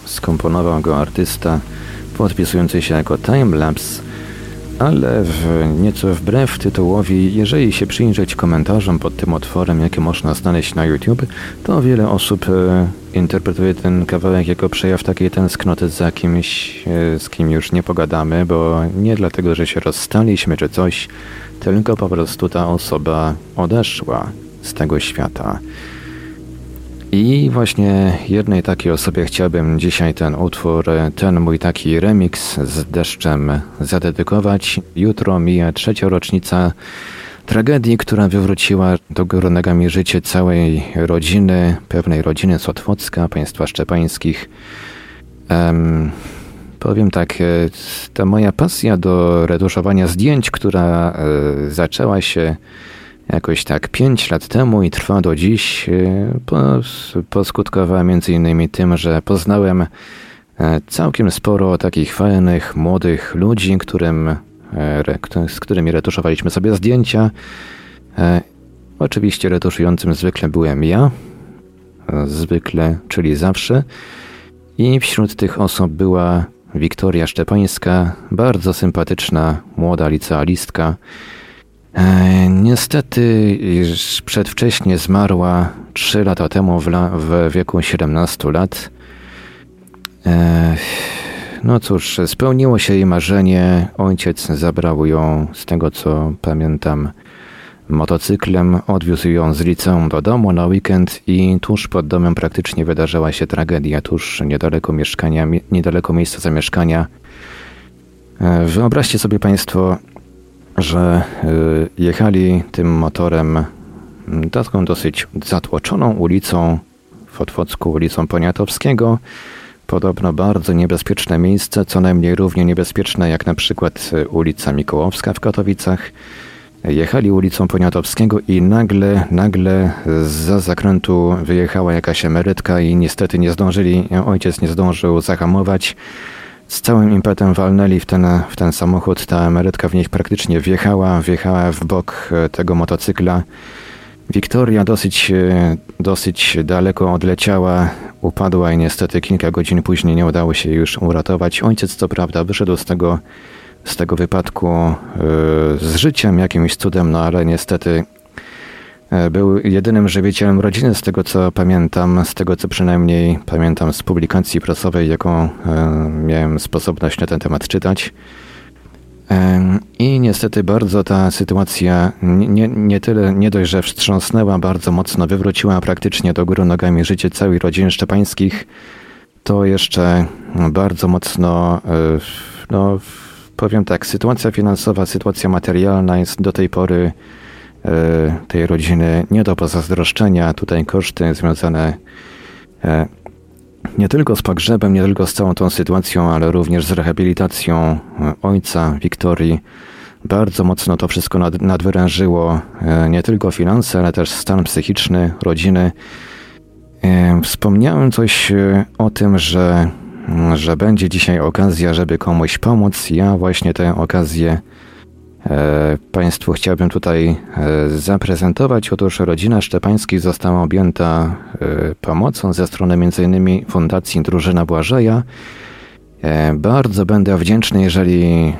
skomponował go artysta podpisujący się jako Timelapse ale w, nieco wbrew tytułowi, jeżeli się przyjrzeć komentarzom pod tym otworem, jakie można znaleźć na YouTube, to wiele osób e, interpretuje ten kawałek jako przejaw takiej tęsknoty za kimś, z kim już nie pogadamy, bo nie dlatego, że się rozstaliśmy czy coś, tylko po prostu ta osoba odeszła z tego świata. I właśnie jednej takiej osobie chciałbym dzisiaj ten utwór, ten mój taki remix z deszczem zadedykować. Jutro mija trzecia rocznica tragedii, która wywróciła do góry nogami życie całej rodziny, pewnej rodziny z Otwocka, państwa szczepańskich. Um, powiem tak, e, ta moja pasja do retuszowania zdjęć, która y, zaczęła się jakoś tak 5 lat temu i trwa do dziś, e, poskutkowała między innymi tym, że poznałem e, całkiem sporo takich fajnych, młodych ludzi, którym, e, z którymi retuszowaliśmy sobie zdjęcia. Oczywiście retuszującym zwykle byłem ja, zwykle, czyli zawsze. I wśród tych osób była Wiktoria Szczepańska, bardzo sympatyczna młoda licealistka, E, niestety przedwcześnie zmarła 3 lata temu w, la, w wieku 17 lat. E, no cóż, spełniło się jej marzenie. Ojciec zabrał ją, z tego co pamiętam, motocyklem, odwiózł ją z liceum do domu na weekend i tuż pod domem praktycznie wydarzyła się tragedia, tuż niedaleko mieszkania, niedaleko miejsca zamieszkania. E, wyobraźcie sobie Państwo że y, jechali tym motorem taką dosyć zatłoczoną ulicą w Otwocku, ulicą Poniatowskiego. Podobno bardzo niebezpieczne miejsce, co najmniej równie niebezpieczne jak na przykład y, ulica Mikołowska w Katowicach. Jechali ulicą Poniatowskiego i nagle, nagle za zakrętu wyjechała jakaś emerytka i niestety nie zdążyli, ojciec nie zdążył zahamować z całym impetem walnęli w ten, w ten samochód. Ta emerytka w nich praktycznie wjechała, wjechała w bok e, tego motocykla. Wiktoria dosyć, e, dosyć daleko odleciała, upadła i niestety kilka godzin później nie udało się już uratować. Ojciec co prawda wyszedł z tego, z tego wypadku yy, z życiem jakimś cudem, no ale niestety E, był jedynym żywicielem rodziny, z tego co pamiętam, z tego co przynajmniej pamiętam z publikacji prasowej, jaką e, miałem sposobność na ten temat czytać. E, I niestety bardzo ta sytuacja nie, nie tyle, nie dość, że wstrząsnęła bardzo mocno, wywróciła praktycznie do góry nogami życie całej rodziny Szczepańskich, to jeszcze bardzo mocno, no powiem tak, sytuacja finansowa, sytuacja materialna jest do tej pory E, tej rodziny nie do pozazdroszczenia. Tutaj koszty związane e, nie tylko z pogrzebem, nie tylko z całą tą sytuacją, ale również z rehabilitacją e, ojca Wiktorii. Bardzo mocno to wszystko nad, nadwyrężyło nie tylko finanse, ale też stan psychiczny rodziny. Wspomniałem coś o tym, że, że będzie dzisiaj okazja, żeby komuś pomóc. Ja właśnie tę okazję E, państwu chciałbym tutaj e, zaprezentować. Otóż rodzina Szczepańskich została objęta e, pomocą ze strony m.in. Fundacji Drużyna Błażeja. Bardzo będę wdzięczny, jeżeli,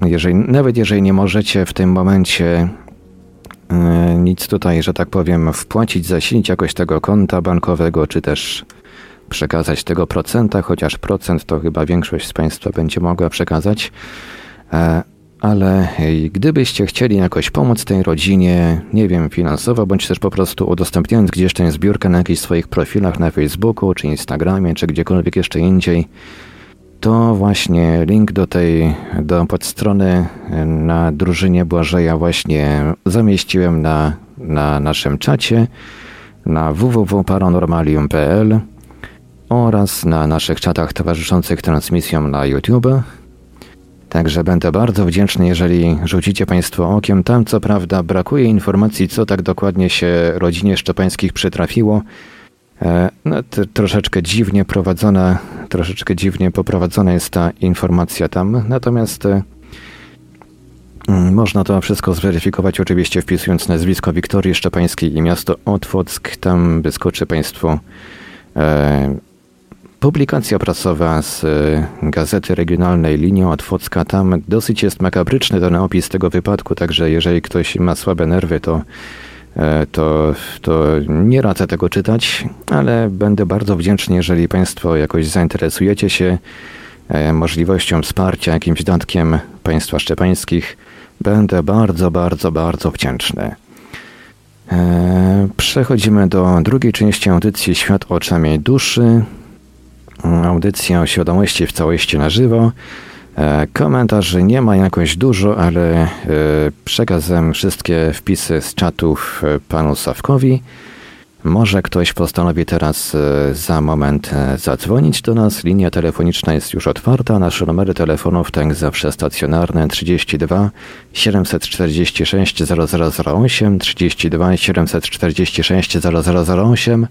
jeżeli, nawet jeżeli nie możecie w tym momencie nic tutaj, że tak powiem, wpłacić, zasilić jakoś tego konta bankowego, czy też przekazać tego procenta, chociaż procent to chyba większość z Państwa będzie mogła przekazać. Ale gdybyście chcieli jakoś pomóc tej rodzinie, nie wiem, finansowo, bądź też po prostu udostępniając gdzieś tę zbiórkę na jakichś swoich profilach na Facebooku, czy Instagramie, czy gdziekolwiek jeszcze indziej, to właśnie link do tej, do podstrony na drużynie Błażeja właśnie zamieściłem na, na naszym czacie na www.paranormalium.pl oraz na naszych czatach towarzyszących transmisjom na YouTube. Także będę bardzo wdzięczny, jeżeli rzucicie Państwo okiem. Tam co prawda brakuje informacji, co tak dokładnie się rodzinie Szczepańskich przytrafiło. E, no, troszeczkę dziwnie prowadzona, troszeczkę dziwnie poprowadzona jest ta informacja tam. Natomiast e, Mm, można to wszystko zweryfikować oczywiście wpisując nazwisko Wiktorii Szczepańskiej i miasto Otwock. Tam wyskoczy Państwu e, publikacja prasowa z e, gazety regionalnej Linia Otwocka. Tam dosyć jest makabryczny ten opis tego wypadku, także jeżeli ktoś ma słabe nerwy, to, e, to, to nie radzę tego czytać, ale będę bardzo wdzięczny, jeżeli Państwo jakoś zainteresujecie się e, możliwością wsparcia jakimś datkiem państwa szczepańskich Będę bardzo, bardzo, bardzo wdzięczny. E, przechodzimy do drugiej części audycji Świat oczami duszy. Audycja o świadomości w całości na żywo. E, komentarzy nie ma jakoś dużo, ale e, przekazem wszystkie wpisy z czatów panu Sawkowi. Może ktoś postanowi teraz e, za moment e, zadzwonić do nas. Linia telefoniczna jest już otwarta. Nasze numery telefonów, tak zawsze stacjonarne 32 746 0008, 32 746 0008,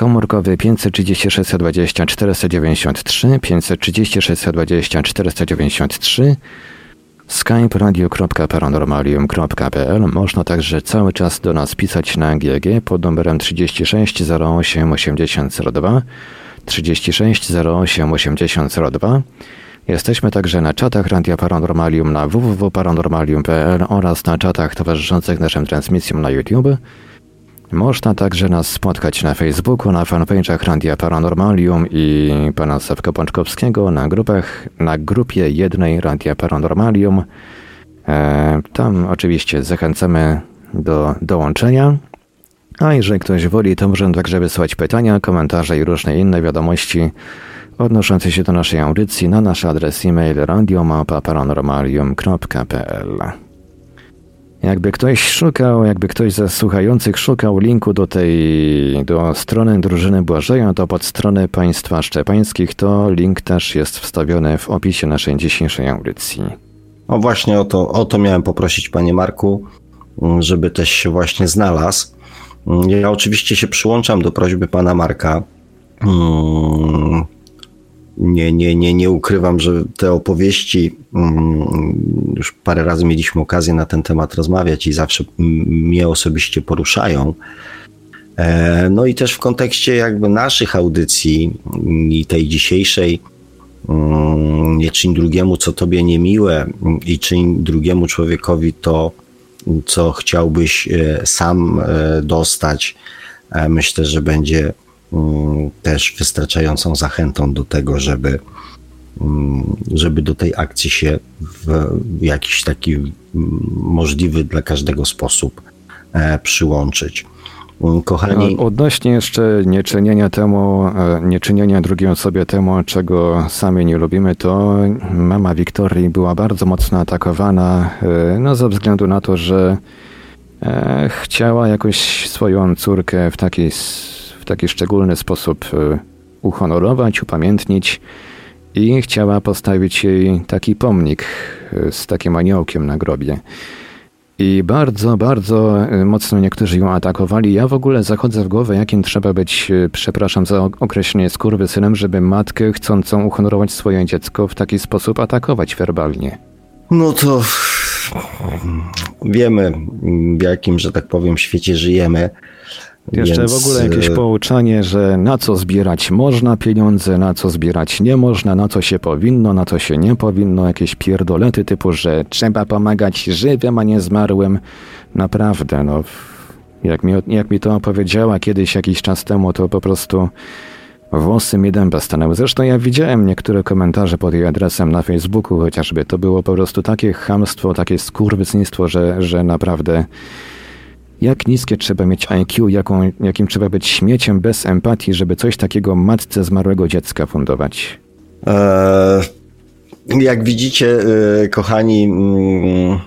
komórkowy 536 20 493, 536 20 493, skype radio.paranormalium.pl Można także cały czas do nas pisać na GG pod numerem 36 08 8002 36 08 8002 Jesteśmy także na czatach Radia Paranormalium na www.paranormalium.pl oraz na czatach towarzyszących naszym transmisjom na YouTube. Można także nas spotkać na Facebooku, na fanpage'ach Randia Paranormalium i pana Sawka Pączkowskiego, na grupach, na grupie jednej Radia Paranormalium. E, tam oczywiście zachęcamy do dołączenia. A jeżeli ktoś woli, to może także wysłać pytania, komentarze i różne inne wiadomości odnoszące się do naszej audycji na nasz adres e-mail radiomapa.paranormalium.pl. Jakby ktoś szukał, jakby ktoś ze słuchających szukał linku do tej, do strony drużyny Błażeja, to pod stronę państwa szczepańskich, to link też jest wstawiony w opisie naszej dzisiejszej audycji. O właśnie o to, o to miałem poprosić panie Marku, żeby też się właśnie znalazł. Ja oczywiście się przyłączam do prośby pana Marka. Hmm nie, nie, nie, nie ukrywam, że te opowieści, mm, już parę razy mieliśmy okazję na ten temat rozmawiać i zawsze mnie osobiście poruszają. E, no i też w kontekście jakby naszych audycji i tej dzisiejszej, mm, nie czyń drugiemu, co tobie niemiłe i czyń drugiemu człowiekowi to, co chciałbyś e, sam e, dostać. Myślę, że będzie też wystarczającą zachętą do tego, żeby, mm, żeby do tej akcji się w jakiś taki mm, możliwy dla każdego sposób e, przyłączyć. Kochani. Odnośnie jeszcze nieczynienia temu, e, nieczynienia drugiej osobie temu, czego sami nie lubimy, to mama Wiktorii była bardzo mocno atakowana, e, no ze względu na to, że chciała jakoś swoją córkę w taki taki szczególny sposób e, uhonorować, upamiętnić i chciała postawić jej taki pomnik e, z takim aniołkiem na grobie. I bardzo, bardzo e, mocno niektórzy ją atakowali. Ja w ogóle zachodzę w głowę, jakim trzeba być, przepraszam za określenie, skurwysynem, żeby matkę chcącą uhonorować swoje dziecko w taki sposób atakować werbalnie. No to wiemy, w jakim, że tak powiem, świecie żyjemy. Jeszcze Więc... w ogóle jakieś e, pouczanie, że na co zbierać można pieniądze, na co zbierać nie można, na co się powinno, na co się nie powinno, jakieś pierdolety typu, że trzeba pomagać żywym, a nie zmarłym. Naprawdę, no, jak mi, jak mi to opowiedziała kiedyś, jakiś czas temu, to po prostu włosy mi dęba stanęły. Zresztą ja widziałem niektóre komentarze pod jej adresem na Facebooku chociażby. To było po prostu takie chamstwo, takie skurwycństwo, że, że naprawdę jak niskie trzeba mieć IQ, jaką, jakim trzeba być śmieciem bez empatii, żeby coś takiego matce zmarłego dziecka fundować? Eee, jak widzicie, e, kochani, mm,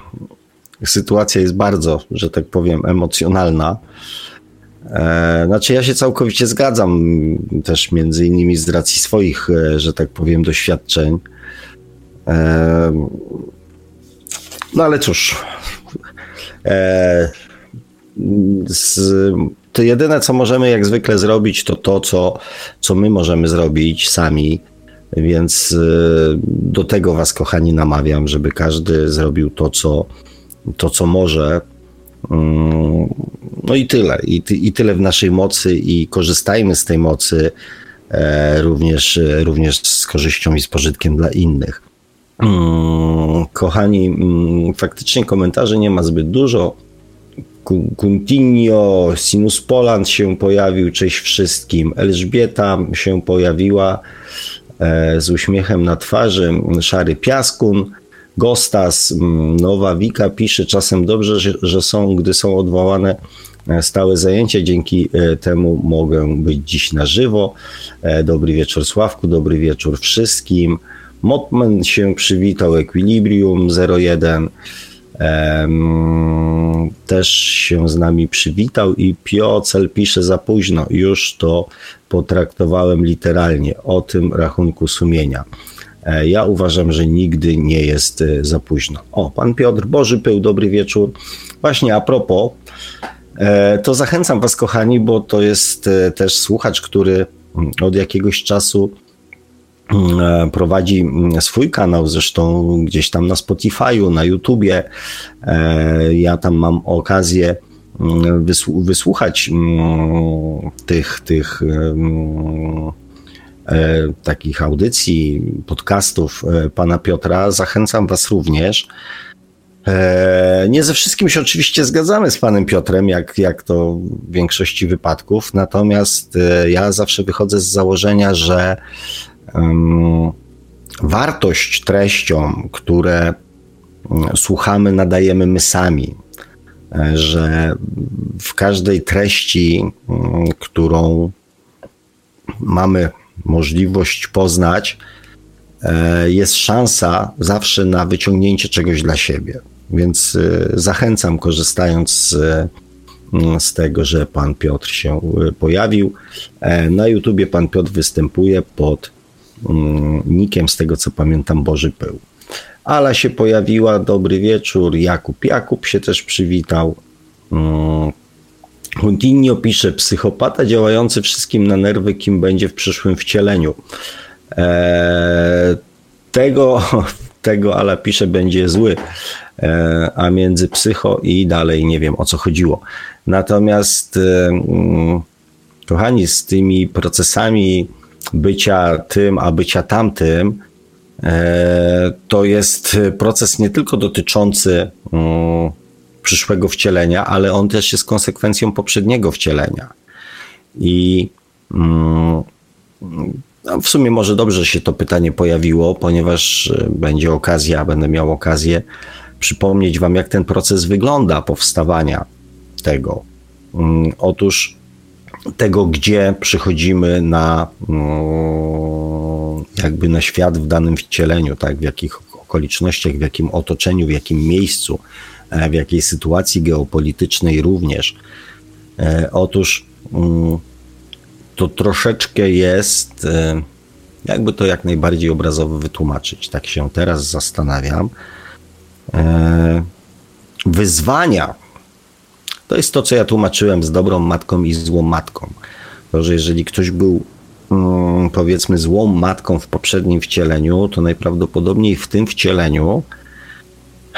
sytuacja jest bardzo, że tak powiem, emocjonalna. E, znaczy, ja się całkowicie zgadzam, też między innymi z racji swoich, e, że tak powiem, doświadczeń. No ale cóż. Z, to jedyne, co możemy jak zwykle zrobić, to to, co, co my możemy zrobić sami, Więc y, do tego Was, kochani, namawiam, żeby każdy zrobił to, co, to, co może. Mm, no i tyle. I, I tyle w naszej mocy, i korzystajmy z tej mocy e, również, również z korzyścią i z pożytkiem dla innych. Mm, kochani, mm, faktycznie komentarzy nie ma zbyt dużo. Kuntinio, Sinus Poland się pojawił, cześć wszystkim. Elżbieta się pojawiła e, z uśmiechem na twarzy. Szary Piaskun, Gostas, Nowa Wika pisze czasem dobrze, że, że są, gdy są odwołane e, stałe zajęcia. Dzięki e, temu mogę być dziś na żywo. Dobry wieczór Sławku, dobry wieczór wszystkim. Motman się przywitał, Equilibrium 01 też się z nami przywitał i Piocel pisze za późno. Już to potraktowałem literalnie o tym rachunku sumienia. E, ja uważam, że nigdy nie jest e, za późno. O, pan Piotr Boży Pył, dobry wieczór. Właśnie a propos, e, to zachęcam was kochani, bo to jest też słuchacz, który od jakiegoś czasu prowadzi mm, swój kanał, zresztą gdzieś tam na Spotify'u, na YouTubie. E, ja tam mam okazję mm, wysłuchać mm, tych, tych e, takich audycji, podcastów pana Piotra. Zachęcam Was również. Nie ze wszystkim się oczywiście zgadzamy z panem Piotrem, jak, jak to w większości wypadków, natomiast ja zawsze wychodzę z założenia, że wartość treściom, które mm, słuchamy, nadajemy my sami. E, że w każdej treści, mm, którą mamy możliwość poznać, e, jest szansa zawsze na wyciągnięcie czegoś dla siebie. Więc e, zachęcam, korzystając z, mm, z tego, że pan Piotr się pojawił. Na YouTubie pan Piotr występuje pod nikiem, z tego co pamiętam, Boży Pył. Ala się pojawiła, dobry wieczór, Jakub. Jakub się też przywitał. Mm, Huntinio pisze, psychopata działający wszystkim na nerwy, kim będzie w przyszłym wcieleniu. Eee, tego, (laughs) tego Ala pisze, będzie zły, eee, a między psycho i dalej nie wiem o co chodziło. Natomiast, eee, kochani, z tymi procesami bycia tym, a bycia tamtym, e, to jest proces nie tylko dotyczący mm, przyszłego wcielenia, ale on też jest konsekwencją poprzedniego wcielenia. I mm, w sumie może dobrze się to pytanie pojawiło, ponieważ e, będzie okazja, będę miał okazję przypomnieć Wam, jak ten proces wygląda powstawania tego. Mm, otóż tego, gdzie przychodzimy na mm, jakby na świat w danym wcieleniu, tak, w jakich okolicznościach, w jakim otoczeniu, w jakim miejscu, e, w jakiej sytuacji geopolitycznej również. E, otóż mm, to troszeczkę jest, e, jakby to jak najbardziej obrazowo wytłumaczyć, tak się teraz zastanawiam. Wyzwania, to jest to, co ja tłumaczyłem z dobrą matką i złą matką. To, że jeżeli ktoś był mm, powiedzmy złą matką w poprzednim wcieleniu, to najprawdopodobniej w tym wcieleniu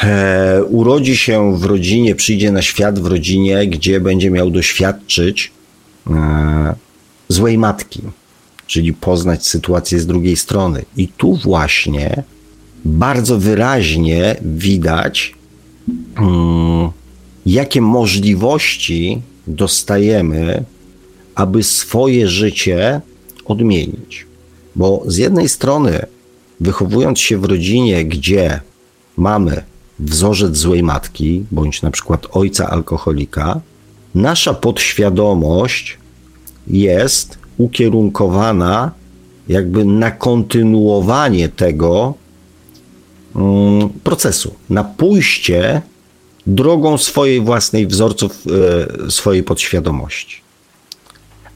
e, urodzi się w rodzinie, przyjdzie na świat w rodzinie, gdzie będzie miał doświadczyć e, złej matki, czyli poznać sytuację z drugiej strony. I tu właśnie bardzo wyraźnie widać mm, jakie możliwości dostajemy, aby swoje życie odmienić. Bo z jednej strony, wychowując się w rodzinie, gdzie mamy wzorzec złej matki, bądź na przykład ojca alkoholika, nasza podświadomość jest ukierunkowana jakby na kontynuowanie tego mm, procesu, na pójście drogą swojej własnej wzorców, e, swojej podświadomości.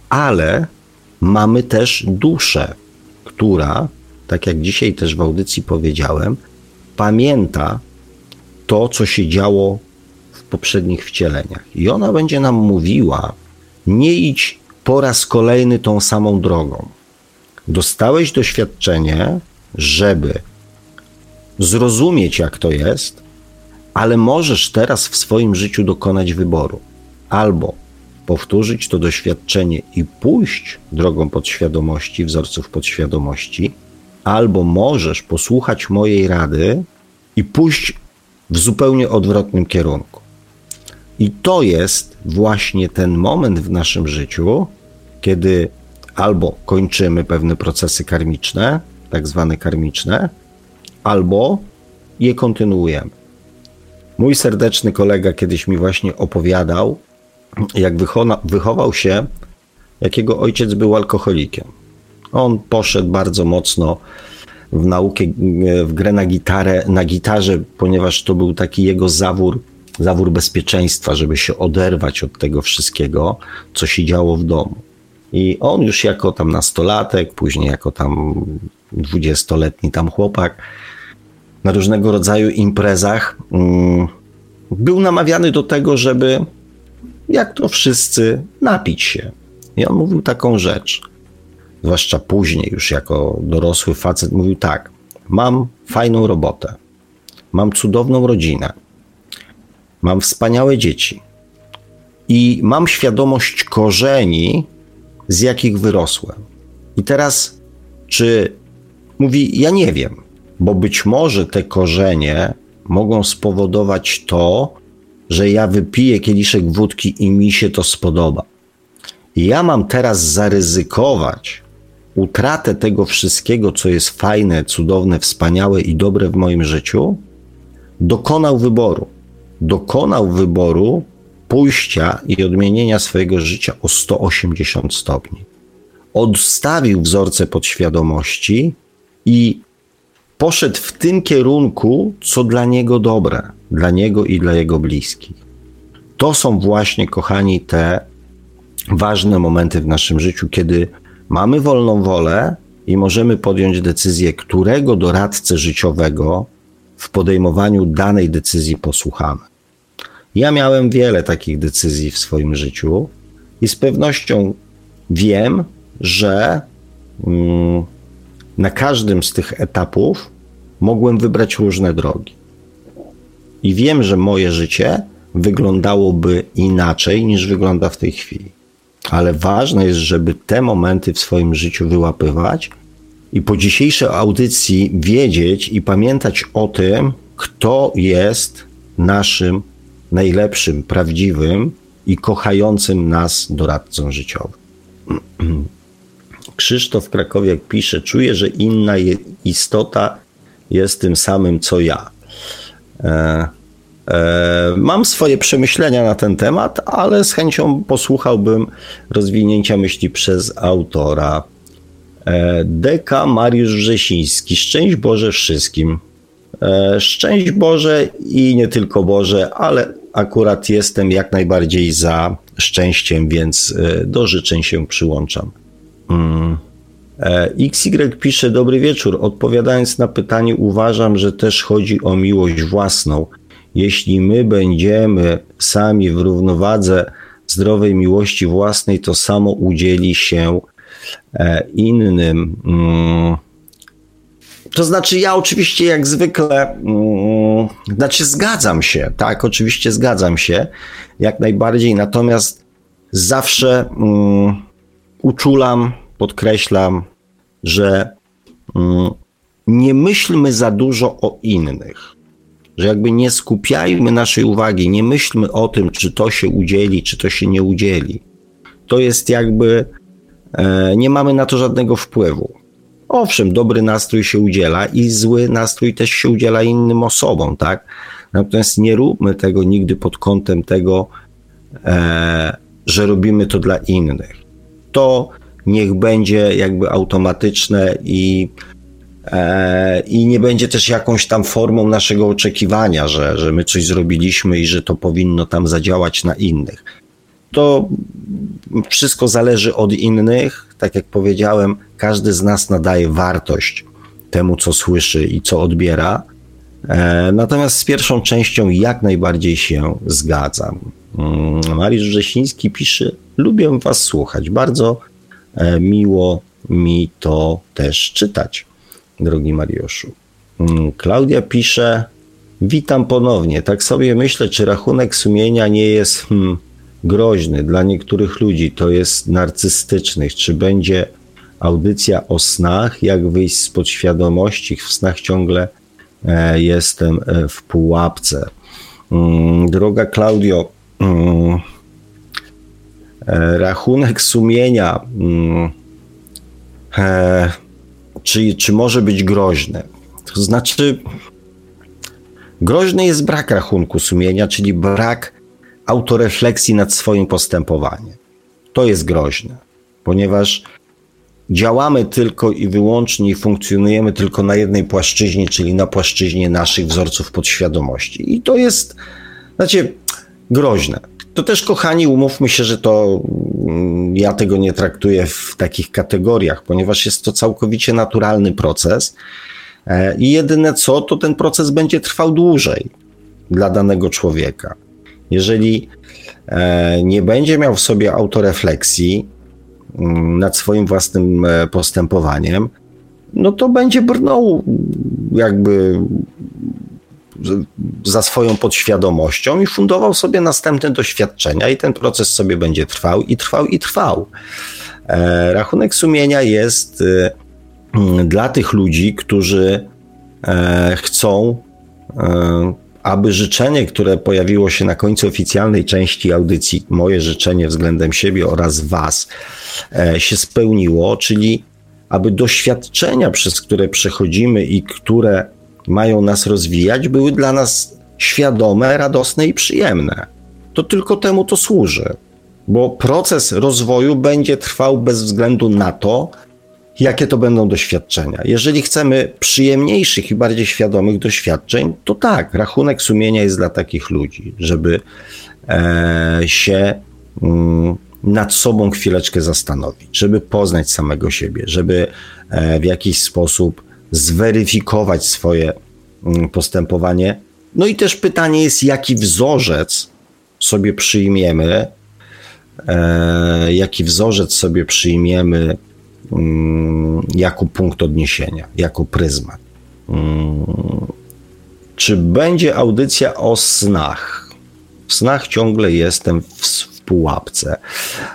Ale mamy też duszę, która, tak jak dzisiaj też w audycji powiedziałem, pamięta to, co się działo w poprzednich wcieleniach. I ona będzie nam mówiła: nie idź po raz kolejny tą samą drogą. Dostałeś doświadczenie, żeby zrozumieć, jak to jest, ale możesz teraz w swoim życiu dokonać wyboru. Albo powtórzyć to doświadczenie i pójść drogą podświadomości, wzorców podświadomości, albo możesz posłuchać mojej rady i pójść w zupełnie odwrotnym kierunku. I to jest właśnie ten moment w naszym życiu, kiedy albo kończymy pewne procesy karmiczne, tak zwane karmiczne, albo je kontynuujemy. Mój serdeczny kolega kiedyś mi właśnie opowiadał, jak wychował się, jakiego ojciec był alkoholikiem. On poszedł bardzo mocno w naukę, w grę na gitarę, na gitarze, ponieważ to był taki jego zawór, zawór bezpieczeństwa, żeby się oderwać od tego wszystkiego, co się działo w domu. I on już jako tam nastolatek, później jako tam dwudziestoletni tam chłopak, na różnego rodzaju imprezach mm, był namawiany do tego, żeby jak to wszyscy napić się. I on mówił taką rzecz, zwłaszcza później, już jako dorosły facet, mówił tak: Mam fajną robotę, mam cudowną rodzinę, mam wspaniałe dzieci. I mam świadomość korzeni, z jakich wyrosłem. I teraz, czy mówi, ja nie wiem, bo być może te korzenie mogą spowodować to, że ja wypiję kieliszek wódki i mi się to spodoba. Ja mam teraz zaryzykować utratę tego wszystkiego, co jest fajne, cudowne, wspaniałe i dobre w moim życiu, dokonał wyboru. Dokonał wyboru pójścia i odmienienia swojego życia o 180 stopni. Odstawił wzorce podświadomości i poszedł w tym kierunku, co dla niego dobre, dla niego i dla jego bliskich. To są właśnie, kochani, te ważne momenty w naszym życiu, kiedy mamy wolną wolę i możemy podjąć decyzję, którego doradcę życiowego w podejmowaniu danej decyzji posłuchamy. Ja miałem wiele takich decyzji w swoim życiu i z pewnością wiem, że mm, na każdym z tych etapów mogłem wybrać różne drogi. I wiem, że moje życie wyglądałoby inaczej niż wygląda w tej chwili. Ale ważne jest, żeby te momenty w swoim życiu wyłapywać i po dzisiejszej audycji wiedzieć i pamiętać o tym, kto jest naszym najlepszym, prawdziwym i kochającym nas doradcą życiowym. (clears throat) Krzysztof Krakowiak pisze: Czuję, że inna istota jest tym samym co ja. E, e, mam swoje przemyślenia na ten temat, ale z chęcią posłuchałbym rozwinięcia myśli przez autora. E, Deka Mariusz Wrzesiński. Szczęść Boże wszystkim. E, szczęść Boże i nie tylko Boże, ale akurat jestem jak najbardziej za szczęściem, więc e, do życzeń się przyłączam. E, XY pisze: Dobry wieczór. Odpowiadając na pytanie, uważam, że też chodzi o miłość własną. Jeśli my będziemy sami w równowadze zdrowej miłości własnej, to samo udzieli się innym. Mm. To znaczy, ja oczywiście jak zwykle, mm, znaczy zgadzam się, tak, oczywiście zgadzam się, jak najbardziej, natomiast zawsze mm, uczulam, podkreślam, że mm, nie myślmy za dużo o innych, że jakby nie skupiajmy naszej uwagi, nie myślmy o tym, czy to się udzieli, czy to się nie udzieli. To jest jakby, e, nie mamy na to żadnego wpływu. Owszem, dobry nastrój się udziela i zły nastrój też się udziela innym osobom, tak? Natomiast nie róbmy tego nigdy pod kątem tego, e, że robimy to dla innych. To niech będzie jakby automatyczne i, e, i nie będzie też jakąś tam formą naszego oczekiwania, że, że my coś zrobiliśmy i że to powinno tam zadziałać na innych. To wszystko zależy od innych. Tak jak powiedziałem, każdy z nas nadaje wartość temu, co słyszy i co odbiera. E, natomiast z pierwszą częścią jak najbardziej się zgadzam. Mm, Mariusz Wrzesiński pisze: Lubię Was słuchać. Bardzo e, miło mi to też czytać, drogi Mariuszu. Mm, Klaudia pisze, witam ponownie. Tak sobie myślę, czy rachunek sumienia nie jest hmm, groźny dla niektórych ludzi, to jest narcystycznych, czy będzie audycja o snach, jak wyjść z podświadomości, w snach ciągle e, jestem e, w pułapce. Mm, droga Klaudio, mm, e, rachunek sumienia, mm, czy, czy może być groźny? To znaczy, groźny jest brak rachunku sumienia, czyli brak autorefleksji nad swoim postępowaniem. To jest groźne, ponieważ działamy tylko i wyłącznie funkcjonujemy tylko na jednej płaszczyźnie, czyli na płaszczyźnie naszych wzorców podświadomości. I to jest, znaczy, groźne. To też, kochani, umówmy się, że to mm, ja tego nie traktuję w takich kategoriach, ponieważ jest to całkowicie naturalny proces. E, I jedyne co, to ten proces będzie trwał dłużej dla danego człowieka. Jeżeli e, nie będzie miał w sobie autorefleksji, Mm, nad swoim własnym e, postępowaniem, no to będzie brnął jakby za swoją podświadomością i fundował sobie następne doświadczenia, i ten proces sobie będzie trwał i trwał i trwał. E, rachunek sumienia jest e, dla tych ludzi, którzy chcą aby życzenie, które pojawiło się na końcu oficjalnej części audycji, moje życzenie względem siebie oraz Was, e, się spełniło, czyli aby doświadczenia, przez które przechodzimy i które mają nas rozwijać, były dla nas świadome, radosne i przyjemne. To tylko temu to służy, bo proces rozwoju będzie trwał bez względu na to, jakie to będą doświadczenia. Jeżeli chcemy przyjemniejszych i bardziej świadomych doświadczeń, to tak, rachunek sumienia jest dla takich ludzi, żeby e, się mm, nad sobą chwileczkę zastanowić, żeby poznać samego siebie, żeby e, w jakiś sposób zweryfikować swoje mm, postępowanie. No i też pytanie jest, jaki wzorzec sobie przyjmiemy, e, jaki wzorzec sobie przyjmiemy Mm, jako punkt odniesienia, jako pryzmat. Mm, czy będzie audycja o snach? W snach ciągle jestem w, pułapce.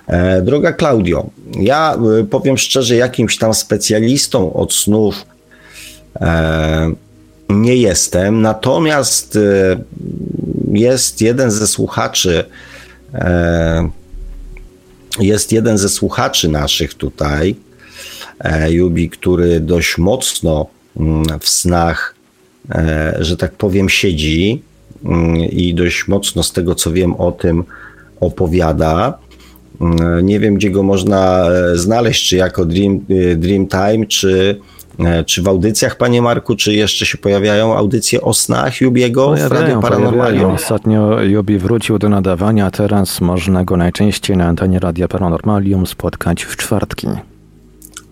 E, droga Klaudio, ja e, powiem szczerze, jakimś tam specjalistą od snów nie jestem, natomiast e, jest jeden ze słuchaczy, e, jest jeden ze słuchaczy naszych tutaj, E, Jubi, który dość mocno mm, w snach, e, że tak powiem, siedzi mm, i dość mocno z tego, co wiem o tym, opowiada. Mm, nie wiem, gdzie go można e, znaleźć, czy jako Dream, Dream Time, czy, czy w audycjach, panie Marku, czy jeszcze się pojawiają audycje o snach Jubiego pojawiają, w Radio Paranormalium? Ostatnio Jubi wrócił do nadawania, teraz można go najczęściej na antenie Radia Paranormalium spotkać w czwartki.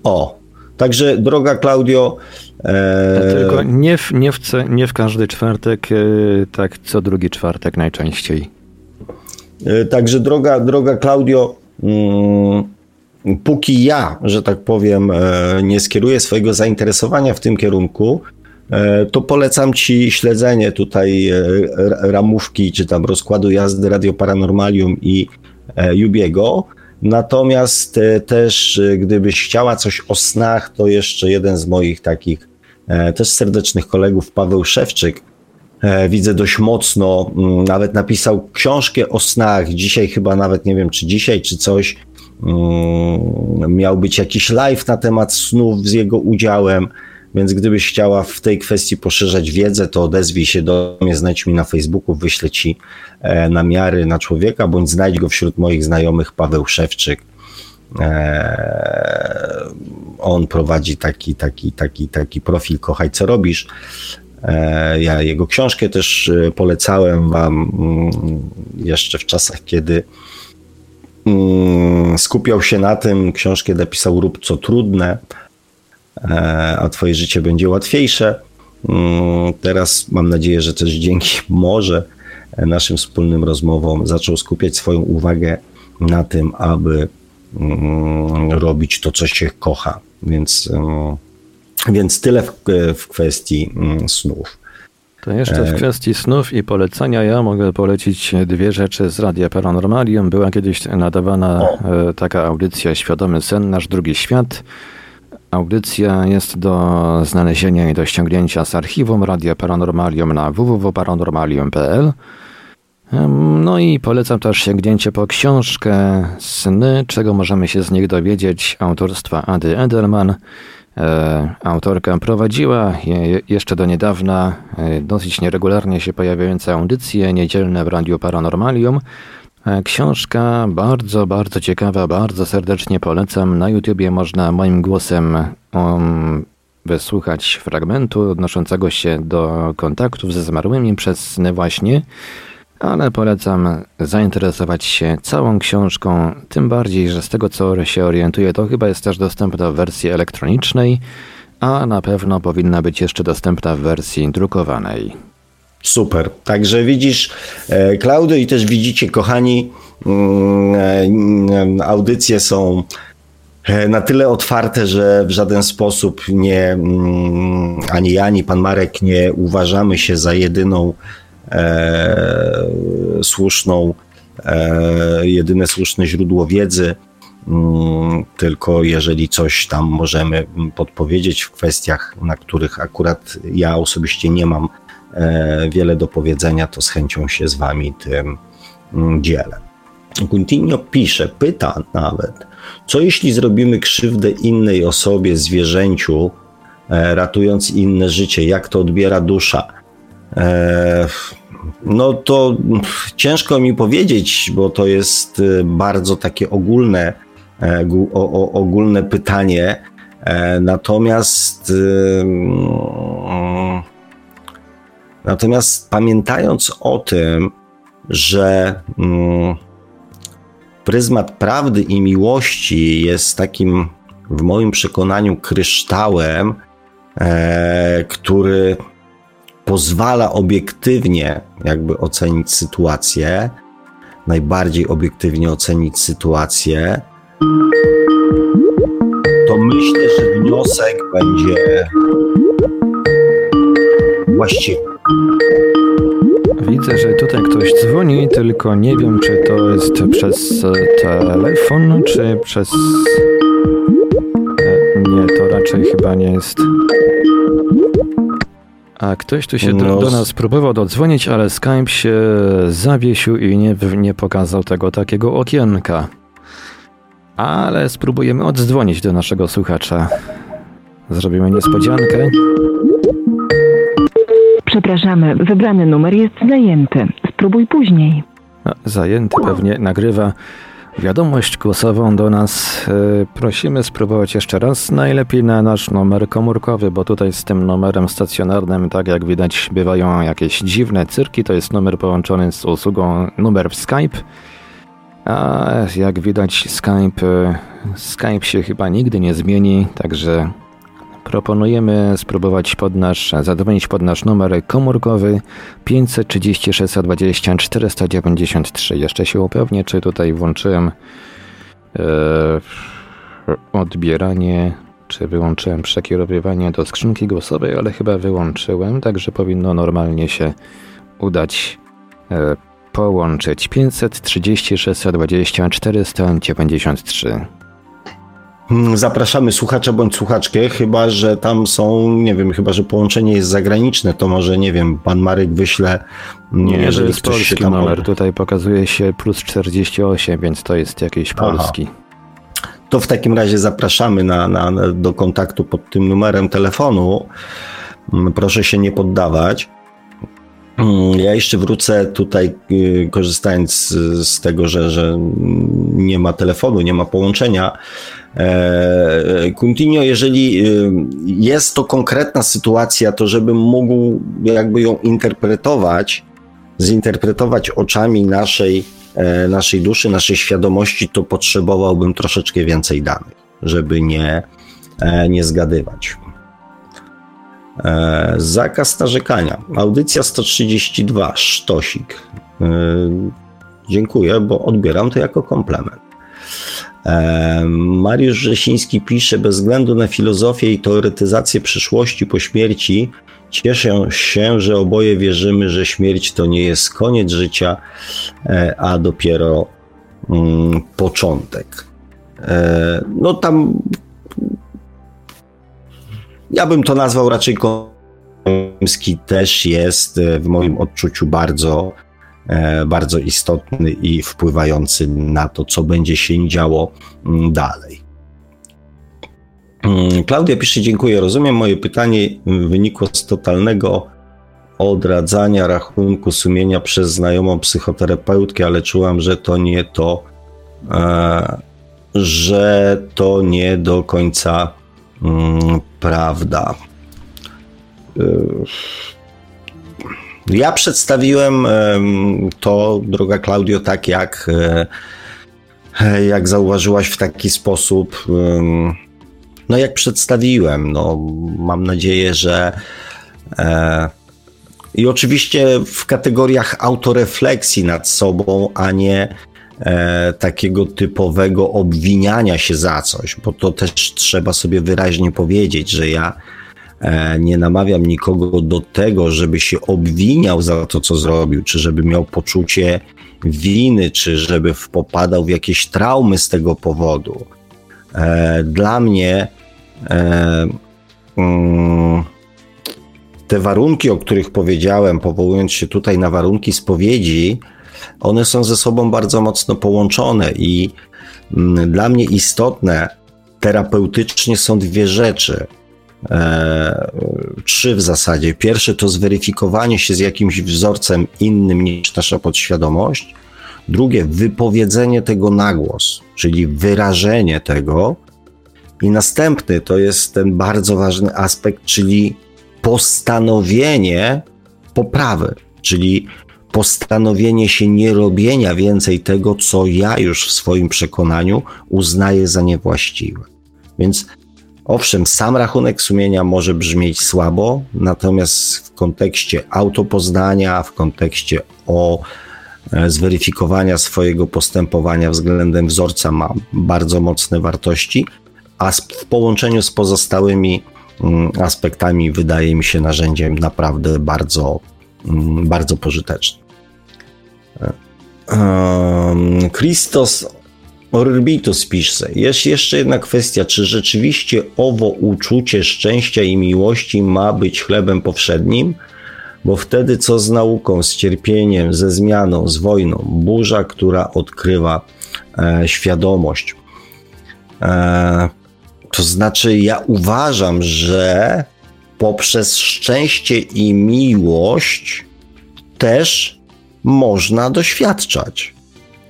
O, także droga Klaudio. E... Tylko nie w, nie, w, nie w każdy czwartek, e, tak co drugi czwartek najczęściej. E, także droga, droga Klaudio, mm, póki ja, że tak powiem, e, nie skieruję swojego zainteresowania w tym kierunku, e, to polecam Ci śledzenie tutaj e, ramówki, czy tam rozkładu jazdy Radio Paranormalium i Jubiego. Natomiast też, gdybyś chciała coś o snach, to jeszcze jeden z moich takich też serdecznych kolegów, Paweł Szewczyk, widzę dość mocno, nawet napisał książkę o snach. Dzisiaj chyba nawet nie wiem, czy dzisiaj, czy coś. Mm, miał być jakiś live na temat snów z jego udziałem. Więc gdybyś chciała w tej kwestii poszerzać wiedzę, to odezwij się do mnie, znajdź mi na Facebooku, wyślę ci e, namiary na człowieka, bądź znajdź go wśród moich znajomych, Paweł Szewczyk. E, on prowadzi taki, taki, taki, taki profil Kochaj, co robisz. E, ja jego książkę też polecałem Wam mm, jeszcze w czasach, kiedy skupiał się na tym, książkę napisał Rób co trudne E, a Twoje życie będzie łatwiejsze. Mm, teraz mam nadzieję, że też dzięki (laughs) może naszym wspólnym rozmowom zaczął skupiać swoją uwagę na tym, aby mm, robić to, co się kocha. Więc, więc tyle w, w kwestii mm, snów. To jeszcze w e, kwestii snów i polecenia ja mogę polecić dwie rzeczy z Radia Paranormalium. Była kiedyś nadawana o. E, taka audycja Świadomy Sen, Nasz Drugi Świat. Audycja jest do znalezienia i do ściągnięcia z archiwum Radia Paranormalium na www.paranormalium.pl. No i polecam też sięgnięcie po książkę Sny, czego możemy się z nich dowiedzieć, autorstwa Ady Edelman. E, autorka prowadziła jeszcze do niedawna e, dosyć nieregularnie się pojawiające audycje niedzielne w Radiu Paranormalium. E, książka bardzo, bardzo ciekawa, bardzo serdecznie polecam. Na YouTubie można moim głosem um, wysłuchać fragmentu odnoszącego się do kontaktów ze zmarłymi przez właśnie ale polecam zainteresować się całą książką, tym bardziej, że z tego co się orientuję, to chyba jest też dostępna w wersji elektronicznej, a na pewno powinna być jeszcze dostępna w wersji drukowanej. Super. Także widzisz, e, Klaudy, i też widzicie, kochani, mm, e, audycje są e, na tyle otwarte, że w żaden sposób nie, mm, ani ja, ani pan Marek nie uważamy się za jedyną e, słuszną, e, jedyne słuszne źródło wiedzy. Mm, tylko jeżeli coś tam możemy podpowiedzieć w kwestiach, na których akurat ja osobiście nie mam e, wiele do powiedzenia, to z chęcią się z Wami tym mm, dzielę. Guntinio pisze, pyta nawet, co jeśli zrobimy krzywdę innej osobie, zwierzęciu, e, ratując inne życie, jak to odbiera dusza? No to ciężko mi powiedzieć, bo to jest y, bardzo takie ogólne, e, ogólne pytanie. E, natomiast y, mm, natomiast pamiętając o tym, że mm, pryzmat prawdy i miłości jest takim w moim przekonaniu kryształem, e, który pozwala obiektywnie jakby ocenić sytuację, najbardziej obiektywnie ocenić sytuację, to myślę, że wniosek będzie właściwy. Widzę, że tutaj ktoś dzwoni, tylko nie wiem, czy to jest przez telefon, czy przez. Nie, to raczej chyba nie jest. A ktoś tu się no. do, do, nas próbował dodzwonić, ale Skype się zawiesił i nie, nie pokazał tego takiego okienka. Ale spróbujemy oddzwonić do naszego słuchacza. Zrobimy niespodziankę. Przepraszamy, wybrany numer jest zajęty. Spróbuj później. No, zajęty pewnie nagrywa wiadomość głosową do nas. E, prosimy spróbować jeszcze raz, najlepiej na nasz numer komórkowy, bo tutaj z tym numerem stacjonarnym, tak jak widać, bywają jakieś dziwne cyrki. To jest numer połączony z usługą numer w Skype. A jak widać, Skype, e, Skype się chyba nigdy nie zmieni, także Proponujemy spróbować pod nasz, zadzwonić pod nasz numer komórkowy 536 20 493. Jeszcze się upewnię, czy tutaj włączyłem e, odbieranie, czy wyłączyłem przekierowywanie do skrzynki głosowej, ale chyba wyłączyłem, także powinno normalnie się udać e, połączyć 536 20 493. Hmm, zapraszamy słuchacza bądź słuchaczkę, chyba że tam są, nie wiem, chyba że połączenie jest zagraniczne, to może, nie wiem, pan Marek wyśle. Hmm, nie, jeżeli jest ktoś polski tam... numer, tutaj pokazuje się plus 48, więc to jest jakiś polski. To w takim razie zapraszamy na, na, do kontaktu pod tym numerem telefonu. Hmm, proszę się nie poddawać. Ja jeszcze wrócę tutaj, y, korzystając z tego, że, że nie ma telefonu, nie ma połączenia. E, Coutinho, jeżeli y, jest to konkretna sytuacja, to żebym mógł jakby ją interpretować, zinterpretować oczami naszej, e, naszej duszy, naszej świadomości, to potrzebowałbym troszeczkę więcej danych, żeby nie, e, nie zgadywać. Zakaz narzekania. Audycja 132, sztosik. Dziękuję, bo odbieram to jako komplement. E, Mariusz Rzesiński pisze, bez względu na filozofię i teoretyzację przyszłości po śmierci, cieszę się, że oboje wierzymy, że śmierć to nie jest koniec życia, e, a dopiero mm, początek. E, no tam ja bym to nazwał raczej Komski też jest w moim odczuciu bardzo E, bardzo istotny i wpływający na to, co będzie się działo mm, dalej. Mm, Klaudia pisze, dziękuję, rozumiem. Moje pytanie wynikło z totalnego odradzania rachunku sumienia przez znajomą psychoterapeutkę, ale czułam, że to nie to, e, że to nie do końca prawda. E, ja przedstawiłem to, droga Klaudio, tak jak, e, jak zauważyłaś w taki sposób, no jak przedstawiłem. No, mam nadzieję, że e, i oczywiście w kategoriach autorefleksji nad sobą, a nie e, takiego typowego obwiniania się za coś, bo to też trzeba sobie wyraźnie powiedzieć, że ja E, nie namawiam nikogo do tego, żeby się obwiniał za to, co zrobił, czy żeby miał poczucie winy, czy żeby popadał w jakieś traumy z tego powodu. E, dla mnie e, mm, te warunki, o których powiedziałem, powołując się tutaj na warunki spowiedzi, one są ze sobą bardzo mocno połączone i mm, dla mnie istotne terapeutycznie są dwie rzeczy e, trzy w zasadzie. Pierwsze to zweryfikowanie się z jakimś wzorcem innym niż nasza podświadomość. Drugie, wypowiedzenie tego na głos, czyli wyrażenie tego. I następny to jest ten bardzo ważny aspekt, czyli postanowienie poprawy, czyli postanowienie się nie robienia więcej tego, co ja już w swoim przekonaniu uznaję za niewłaściwe. Więc Owszem, sam rachunek sumienia może brzmieć słabo, natomiast w kontekście autopoznania, w kontekście o e, zweryfikowania swojego postępowania względem wzorca ma bardzo mocne wartości, a w połączeniu z pozostałymi mm, aspektami wydaje mi się narzędziem naprawdę bardzo, mm, bardzo pożytecznym. E, Christos Orbitus pisze, jest jeszcze jedna kwestia, czy rzeczywiście owo uczucie szczęścia i miłości ma być chlebem powszednim? Bo wtedy co z nauką, z cierpieniem, ze zmianą, z wojną? Burza, która odkrywa e, świadomość. E, to znaczy, ja uważam, że poprzez szczęście i miłość też można doświadczać.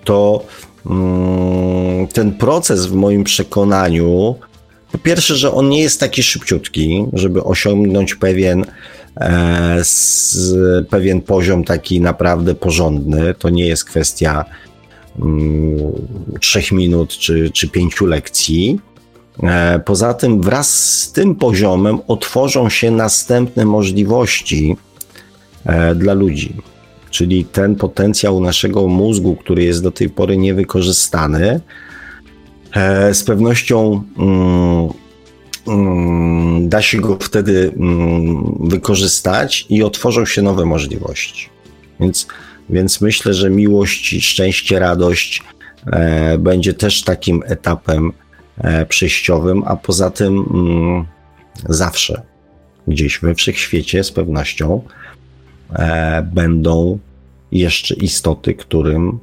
To Mm, ten proces w moim przekonaniu, po pierwsze, że on nie jest taki szybciutki, żeby osiągnąć pewien, e, z, pewien poziom taki naprawdę porządny. To nie jest kwestia mm, trzech minut czy, czy pięciu lekcji. E, poza tym, wraz z tym poziomem otworzą się następne możliwości e, dla ludzi czyli ten potencjał naszego mózgu, który jest do tej pory niewykorzystany, e, z pewnością mm, mm, da się go wtedy mm, wykorzystać i otworzą się nowe możliwości. Więc, więc myślę, że miłość, szczęście, radość e, będzie też takim etapem e, przejściowym, a poza tym zawsze gdzieś we wszechświecie z pewnością będą jeszcze istoty, którym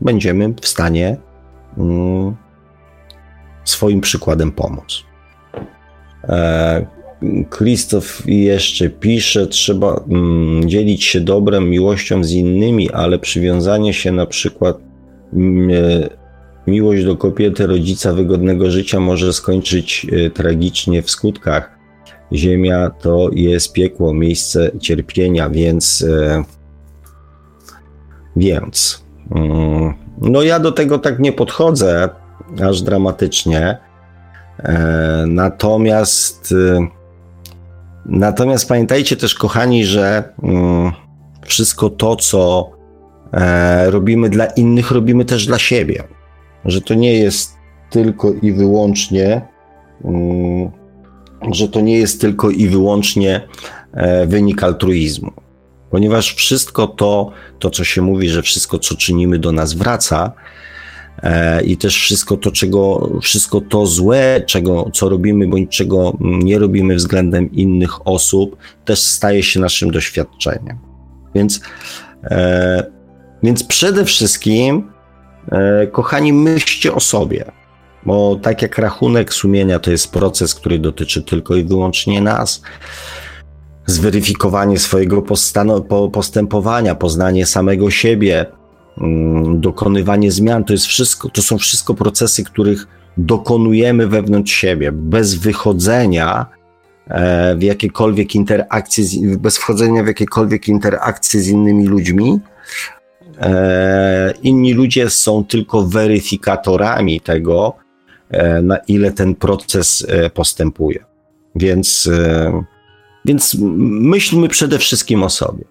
będziemy w stanie mm, swoim przykładem pomóc. E, Krzysztof jeszcze pisze, trzeba mm, dzielić się dobrem, miłością z innymi, ale przywiązanie się na przykład mm, e, miłość do kobiety, rodzica wygodnego życia może skończyć e, tragicznie w skutkach. Ziemia to jest piekło, miejsce cierpienia, więc. E, więc. Mm, no, ja do tego tak nie podchodzę aż dramatycznie. E, natomiast. E, natomiast pamiętajcie też, kochani, że mm, wszystko to, co robimy dla innych, robimy też dla siebie. Że to nie jest tylko i wyłącznie, mm, że to nie jest tylko i wyłącznie e, wynik altruizmu. Ponieważ wszystko to, to co się mówi, że wszystko co czynimy do nas wraca, e, i też wszystko to, czego, wszystko to złe, czego, co robimy bądź czego nie robimy względem innych osób, też staje się naszym doświadczeniem. Więc, e, więc przede wszystkim, kochani, myślcie o sobie. Bo tak jak rachunek sumienia to jest proces, który dotyczy tylko i wyłącznie nas, zweryfikowanie swojego postępowania, poznanie samego siebie, mm, dokonywanie zmian, to jest wszystko, to są wszystko procesy, których dokonujemy wewnątrz siebie, bez wychodzenia e, w jakiekolwiek interakcje, bez wchodzenia w jakiekolwiek interakcje z innymi ludźmi. E, inni ludzie są tylko weryfikatorami tego, na ile ten proces postępuje. Więc więc myślmy przede wszystkim o sobie.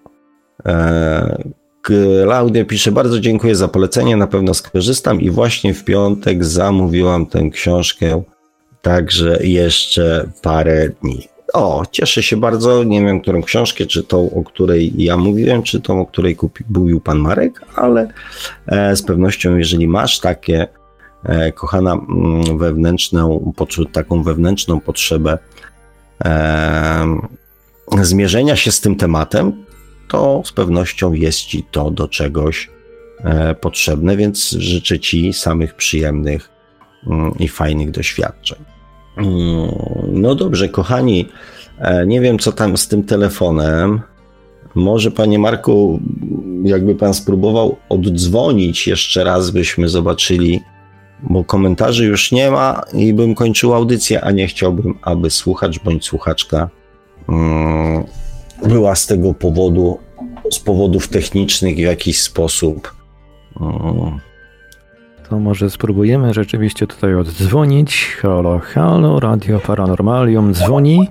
E, Klaudia pisze, bardzo dziękuję za polecenie, na pewno skorzystam i właśnie w piątek zamówiłam tę książkę, także jeszcze parę dni. O, cieszę się bardzo, nie wiem którą książkę, czy tą, o której ja mówiłem, czy tą, o której kupił pan Marek, ale e, z pewnością, jeżeli masz takie, e, kochana, mm, wewnętrzną, taką wewnętrzną potrzebę zmierzenia się z tym tematem, to z pewnością jest ci to do czegoś e, potrzebne, więc życzę ci samych przyjemnych mm, i fajnych doświadczeń. Mm, no dobrze, kochani, e, nie wiem co tam z tym telefonem. Może, panie Marku, jakby pan spróbował oddzwonić jeszcze raz, byśmy zobaczyli, bo komentarzy już nie ma i bym kończył audycję, a nie chciałbym, aby słuchacz bądź słuchaczka Mm, była z tego powodu, z powodów technicznych w jakiś sposób. Mm. To może spróbujemy rzeczywiście tutaj oddzwonić. Halo, halo, Radio Paranormalium dzwoni.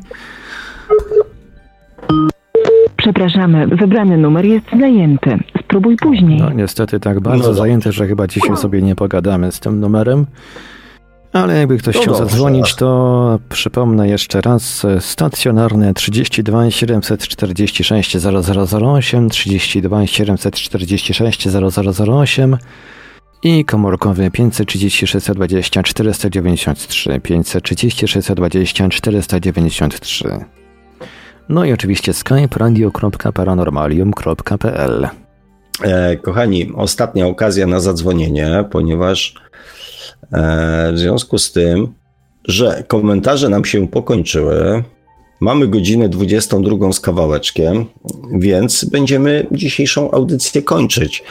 Przepraszamy, wybrany numer jest zajęty. Spróbuj później. No niestety tak bardzo no zajęty, że chyba dzisiaj sobie nie pogadamy z tym numerem. Ale jakby ktoś no chciał dobrze. zadzwonić, to przypomnę jeszcze raz. Stacjonarne 32 746 0008, 32 746 0008 i komórkowy 530 620 493, 530 620 493. No i oczywiście skype radio.paranormalium.pl e, Kochani, ostatnia okazja na zadzwonienie, ponieważ E, w związku z tym, że komentarze nam się pokończyły, mamy godzinę 22 z kawałeczkiem, więc będziemy dzisiejszą audycję kończyć.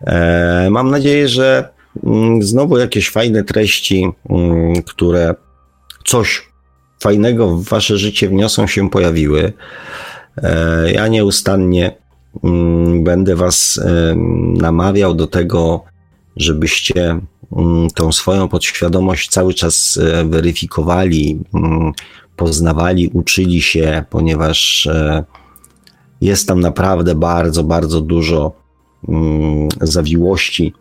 E, mam nadzieję, że mm, znowu jakieś fajne treści, mm, które coś fajnego w wasze życie wniosą się pojawiły. E, ja nieustannie mm, będę was namawiał do tego, żebyście Mm, tą swoją podświadomość cały czas e, weryfikowali, mm, poznawali, uczyli się, ponieważ e, jest tam naprawdę bardzo, bardzo dużo zawiłości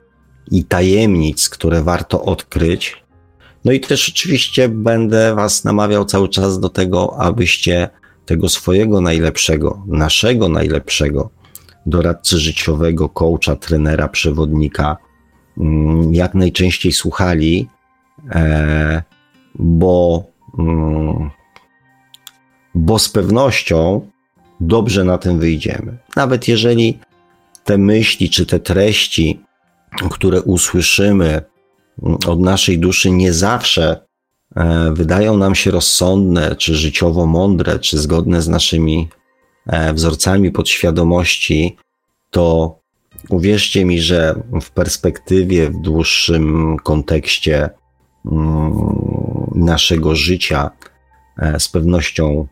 i tajemnic, które warto odkryć. No i też oczywiście będę Was namawiał cały czas do tego, abyście tego swojego najlepszego, naszego najlepszego doradcy życiowego, coacha, trenera, przewodnika, Mm, jak najczęściej słuchali, e, bo, mm, bo z pewnością dobrze na tym wyjdziemy. Nawet jeżeli te myśli czy te treści, które usłyszymy od naszej duszy, nie zawsze e, wydają nam się rozsądne, czy życiowo mądre, czy zgodne z naszymi e, wzorcami podświadomości, to Uwierzcie mi, że w perspektywie, w dłuższym kontekście mm, naszego życia e, z pewnością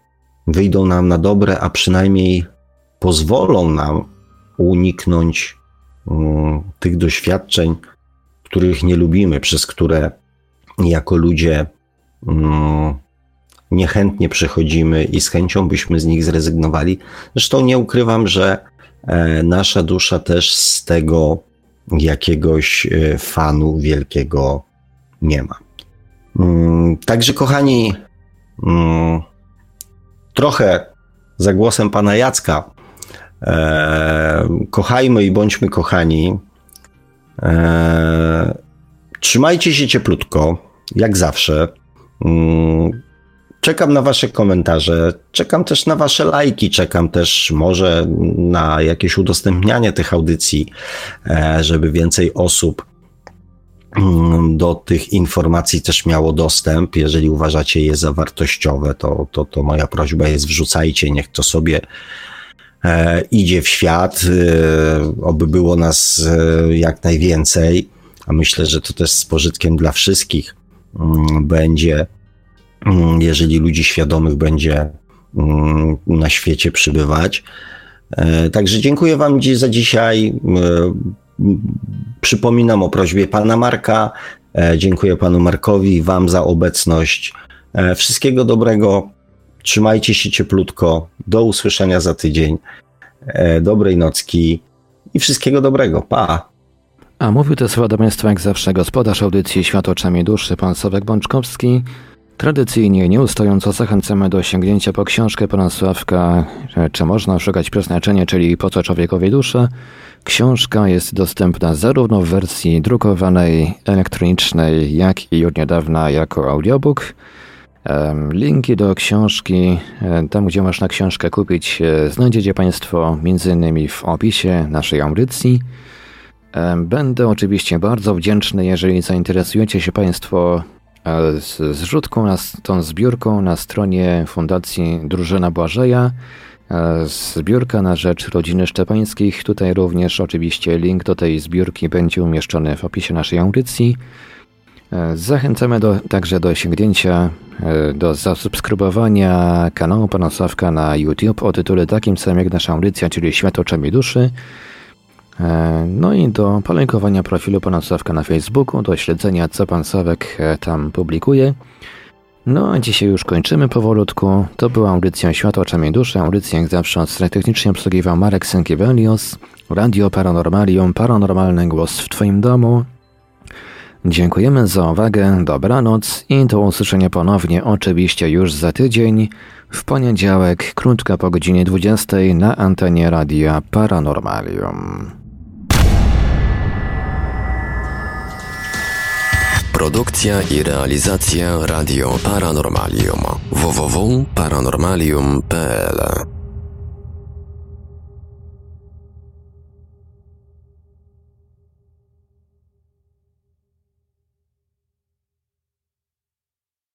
wyjdą nam na dobre, a przynajmniej pozwolą nam uniknąć mm, tych doświadczeń, których nie lubimy, przez które jako ludzie mm, niechętnie przechodzimy i z chęcią byśmy z nich zrezygnowali. Zresztą nie ukrywam, że E, nasza dusza też z tego jakiegoś e, fanu wielkiego nie ma. Mm, także, kochani, mm, trochę za głosem pana Jacka. E, kochajmy i bądźmy kochani. E, trzymajcie się cieplutko, jak zawsze. Mm, czekam na Wasze komentarze, czekam też na Wasze lajki, czekam też może na jakieś udostępnianie tych audycji, e, żeby więcej osób mm, do tych informacji też miało dostęp. Jeżeli uważacie je za wartościowe, to, to, to moja prośba jest wrzucajcie, niech to sobie idzie w świat, e, oby było nas jak najwięcej, a myślę, że to też z pożytkiem dla wszystkich mm, będzie Mm, jeżeli ludzi świadomych będzie mm, na świecie przybywać. E, także dziękuję Wam za dzisiaj. E, przypominam o prośbie Pana Marka. E, dziękuję Panu Markowi, Wam za obecność. Wszystkiego dobrego. Trzymajcie się cieplutko. Do usłyszenia za tydzień. Dobrej nocki i wszystkiego dobrego. Pa! A mówił te słowa do Państwa jak zawsze gospodarz audycji Świat oczami duszy, pan Sławek Bączkowski. Tradycyjnie, nieustająco zachęcamy do sięgnięcia po książkę pana Sławka Czy można szukać przeznaczenia, czyli Po co człowiekowi dusza. Książka jest dostępna zarówno w wersji drukowanej, elektronicznej, jak i od niedawna jako audiobook. Linki do książki, e, tam gdzie można książkę kupić, e, znajdziecie Państwo m.in. w opisie naszej audycji. Będę oczywiście bardzo wdzięczny, jeżeli zainteresujecie się Państwo z zrzutką, tą zbiórką na stronie Fundacji Drużyna Błażeja. Zbiórka na rzecz rodziny Szczepańskich. Tutaj również oczywiście link do tej zbiórki będzie umieszczony w opisie naszej audycji. Zachęcamy do, także do sięgnięcia, do zasubskrybowania kanału Pana Sławka na YouTube o tytule takim samym jak nasza audycja, czyli Świat oczami duszy. E, no i do polękowania profilu pana Sławka na Facebooku, do śledzenia co pan Sławek e, tam publikuje. No a dzisiaj już kończymy powolutku. To była audycja Światło Oczami Duszy. Audycję jak zawsze od technicznie obsługiwał Marek Sękiewelios. Radio Paranormalium, paranormalny głos w twoim domu. Dziękujemy za uwagę, dobranoc i do usłyszenia ponownie oczywiście już za tydzień, w poniedziałek, krótko po godzinie 20 na antenie Radia Paranormalium. Produkcja i realizacja Radio Paranormalium www.paranormalium.pl